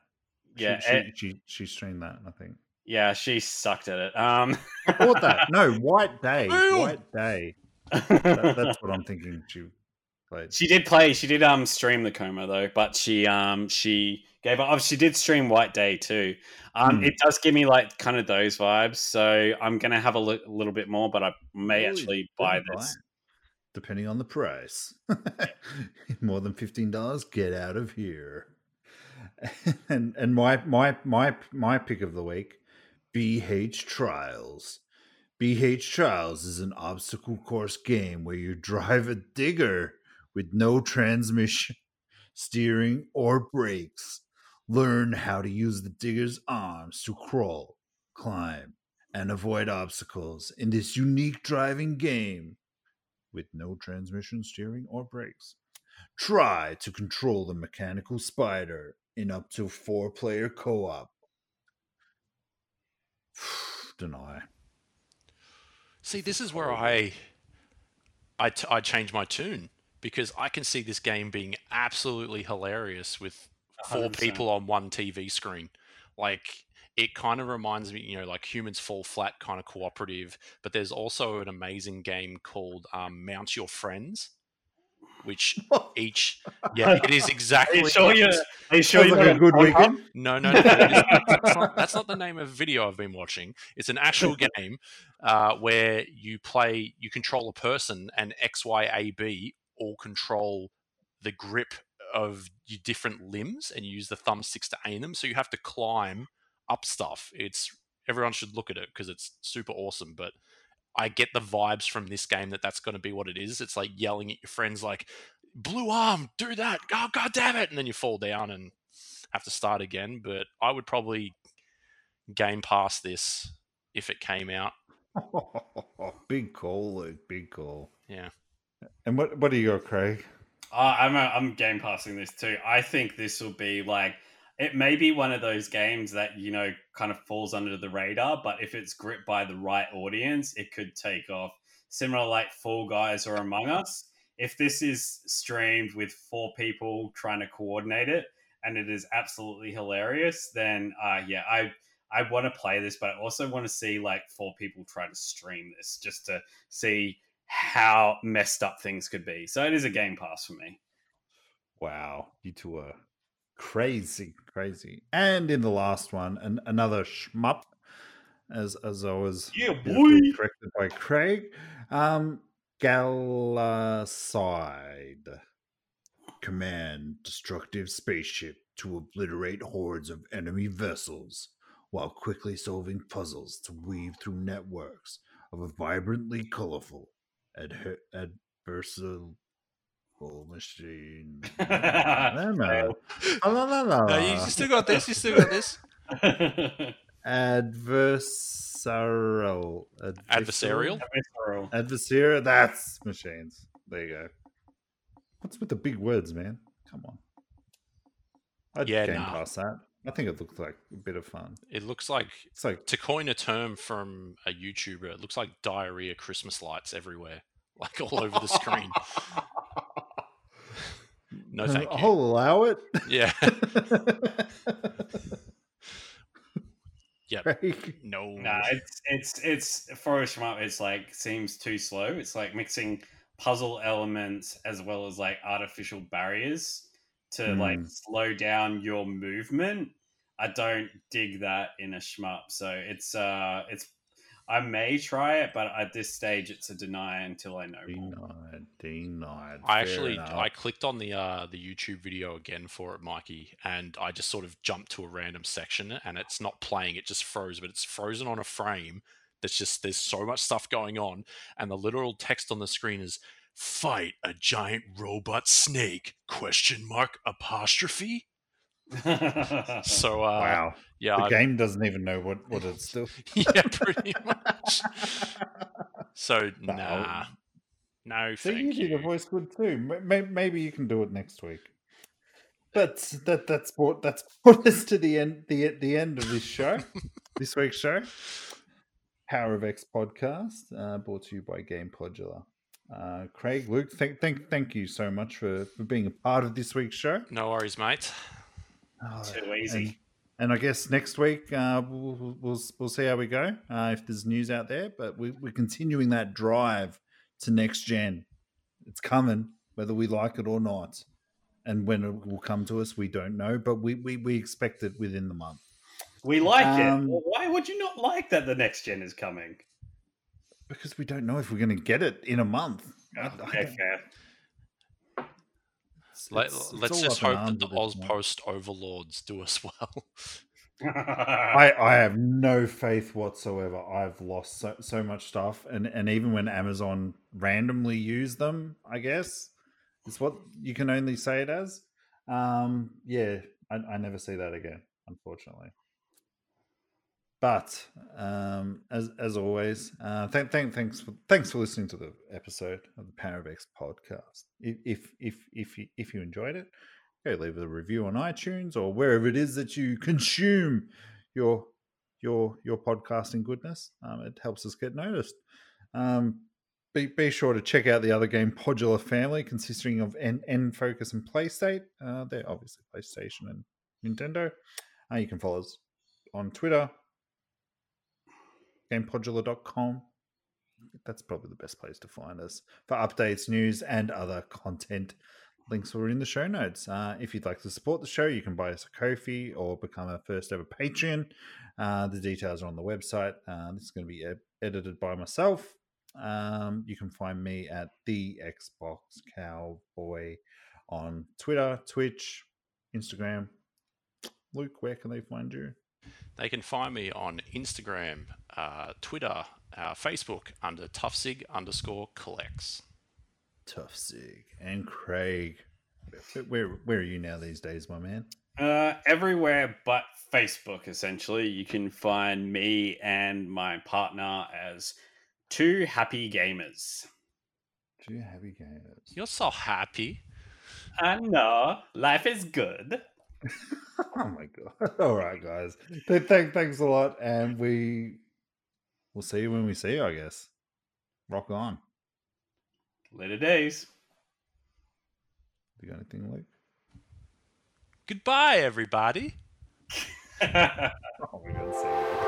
She- Yeah, she, it- she, she streamed that. I think. Yeah, she sucked at it. Um, I bought that. <laughs> No, White Day. Ew. White Day. That, that's what I'm thinking. She played. she did play. She did um stream the coma though, but she um she gave up. Oh, she did stream White Day too. Um, Hmm. it does give me like kind of those vibes. So I'm gonna have a look a little bit more, but I may Oh, actually buy this. it, depending on the price. <laughs> More than fifteen dollars, get out of here. <laughs> and and my my my my pick of the week, BH Trials. BH Trials is an obstacle course game where you drive a digger with no transmission, <laughs> steering, or brakes. Learn how to use the digger's arms to crawl, climb, and avoid obstacles in this unique driving game with no transmission, steering, or brakes. Try to control the mechanical spider in up to four player co op. <sighs> Deny. See, this is where I, I, t- I change my tune because I can see this game being absolutely hilarious with 4 100%. people on one TV screen. Like it kind of reminds me, you know, like Humans Fall Flat kind of cooperative. But there's also an amazing game called um, Mount Your Friends, which <laughs> each yeah, it is Are exactly. you sure you? this. Are you sure you like a good weekend. No, no, no. it is- <laughs> that's, not, that's not the name of a video I've been watching. It's an actual <laughs> game uh, where you play, you control a person, and X, Y, A, B all control the grip of your different limbs, and you use the thumbsticks to aim them. So you have to climb up stuff. It's everyone should look at it because it's super awesome. But I get the vibes from this game that that's going to be what it is. It's like yelling at your friends, like "Blue arm, do that! Oh god damn it!" And then you fall down and have to start again. But I would probably game pass this if it came out. <laughs> big call, Luke. Big call. Yeah. And what what do you got, Craig? Uh, I'm a, I'm game passing this too. I think this will be like it may be one of those games that you know kind of falls under the radar, but if it's gripped by the right audience, it could take off. Similar like Fall Guys or Among Us. If this is streamed with four people trying to coordinate it, and it is absolutely hilarious, then uh, yeah, I I want to play this, but I also want to see like four people try to stream this just to see how messed up things could be. So it is a game pass for me. Wow, you two are crazy, crazy. And in the last one, an, another shmup, as as I was Yeah, beautifully corrected by Craig. Um, Galacide. Command destructive spaceship to obliterate hordes of enemy vessels while quickly solving puzzles to weave through networks of a vibrantly colorful adher- adversarial machine. <laughs> La, la, la. La, la, la, No, you still got this. You still got this. <laughs> adversarial. Adversarial? Visceral. Adversarial. That's machines. There you go. What's with the big words, man? Come on. I'd Yeah, game nah. past that. I think it looked like a bit of fun. It looks like It's like to coin a term from a YouTuber, it looks like diarrhea Christmas lights everywhere, <laughs> like all over the screen. No, thank you. I'll allow it. Yeah. <laughs> Yep. Craig. No. Nah, it's it's it's for a shmup. It's like seems too slow. It's like mixing puzzle elements as well as like artificial barriers to like Mm. slow down your movement. I don't dig that in a shmup. So it's uh it's I may try it, but at this stage it's a deny until I know more. Denied. Denied. I actually enough. I clicked on the uh, the YouTube video again for it, Mikey, and I just sort of jumped to a random section and it's not playing, it just froze, but it's frozen on a frame that's just there's so much stuff going on, and the literal text on the screen is fight a giant robot snake question mark apostrophe. <laughs> So uh wow. Yeah, the I- game doesn't even know what, what it's <laughs> doing. yeah, pretty <laughs> much. So No. nah. No, So thank you do the voice good too. Maybe you can do it next week. But that that's brought that's <laughs> brought us to the end the the end of this show, this week's show. Power of X podcast, uh, brought to you by Game Podular. Uh, Craig, Luke, thank thank thank you so much for, for being a part of this week's show. No worries, mate. Oh, Too easy. And, I guess next week uh, we'll, we'll- we'll see how we go uh, if there's news out there. But we, we're continuing that drive to next gen. It's coming, whether we like it or not. And when it will come to us, we don't know. But we we, we expect it within the month. We like Um, it. Well, why would you not like that the next gen is coming? Because we don't know if we're going to get it in a month. I- I Okay, fair. It's- Let, it's- it's let's just hope that the at this point. Ozpost overlords do as well. I, I have no faith whatsoever. I've lost so, so much stuff, and and even when Amazon randomly use them, I guess it's what you can only say it as. Um, yeah, I, I never see that again, unfortunately. But um, as as always, uh, thank thank thanks for thanks for listening to the episode of the Power of X podcast. If if if you, if you enjoyed it, go leave a review on iTunes or wherever it is that you consume your your your podcasting goodness. Um, it helps us get noticed. Um, be, be sure to check out the other game Podular family, consisting of N, N Focus and PlayState. Uh, they're obviously PlayStation and Nintendo. Uh, you can follow us on Twitter, gamepodular.com. That's probably the best place to find us for updates, news, and other content. Links are in the show notes. Uh, if you'd like to support the show, you can buy us a Ko-fi or become a first ever Patreon. Uh, the details are on the website. Uh, this is going to be ed- edited by myself. Um, you can find me at the Xbox Cowboy on Twitter, Twitch, Instagram. Luke, where can they find you? They can find me on Instagram, uh, Twitter, uh, Facebook under toughsig underscore collects. Tough Sig and Craig. Where, where where are you now these days, my man? Uh, everywhere but Facebook, essentially. You can find me and my partner as two happy gamers. Two happy gamers. You're so happy. I know. Life is good. <laughs> oh my god! All right, guys. Thank, thanks a lot, and we we'll see you when we see you. I guess. Rock on. Later days. You got anything, Luke? Goodbye, everybody. <laughs> Oh, we don't see you.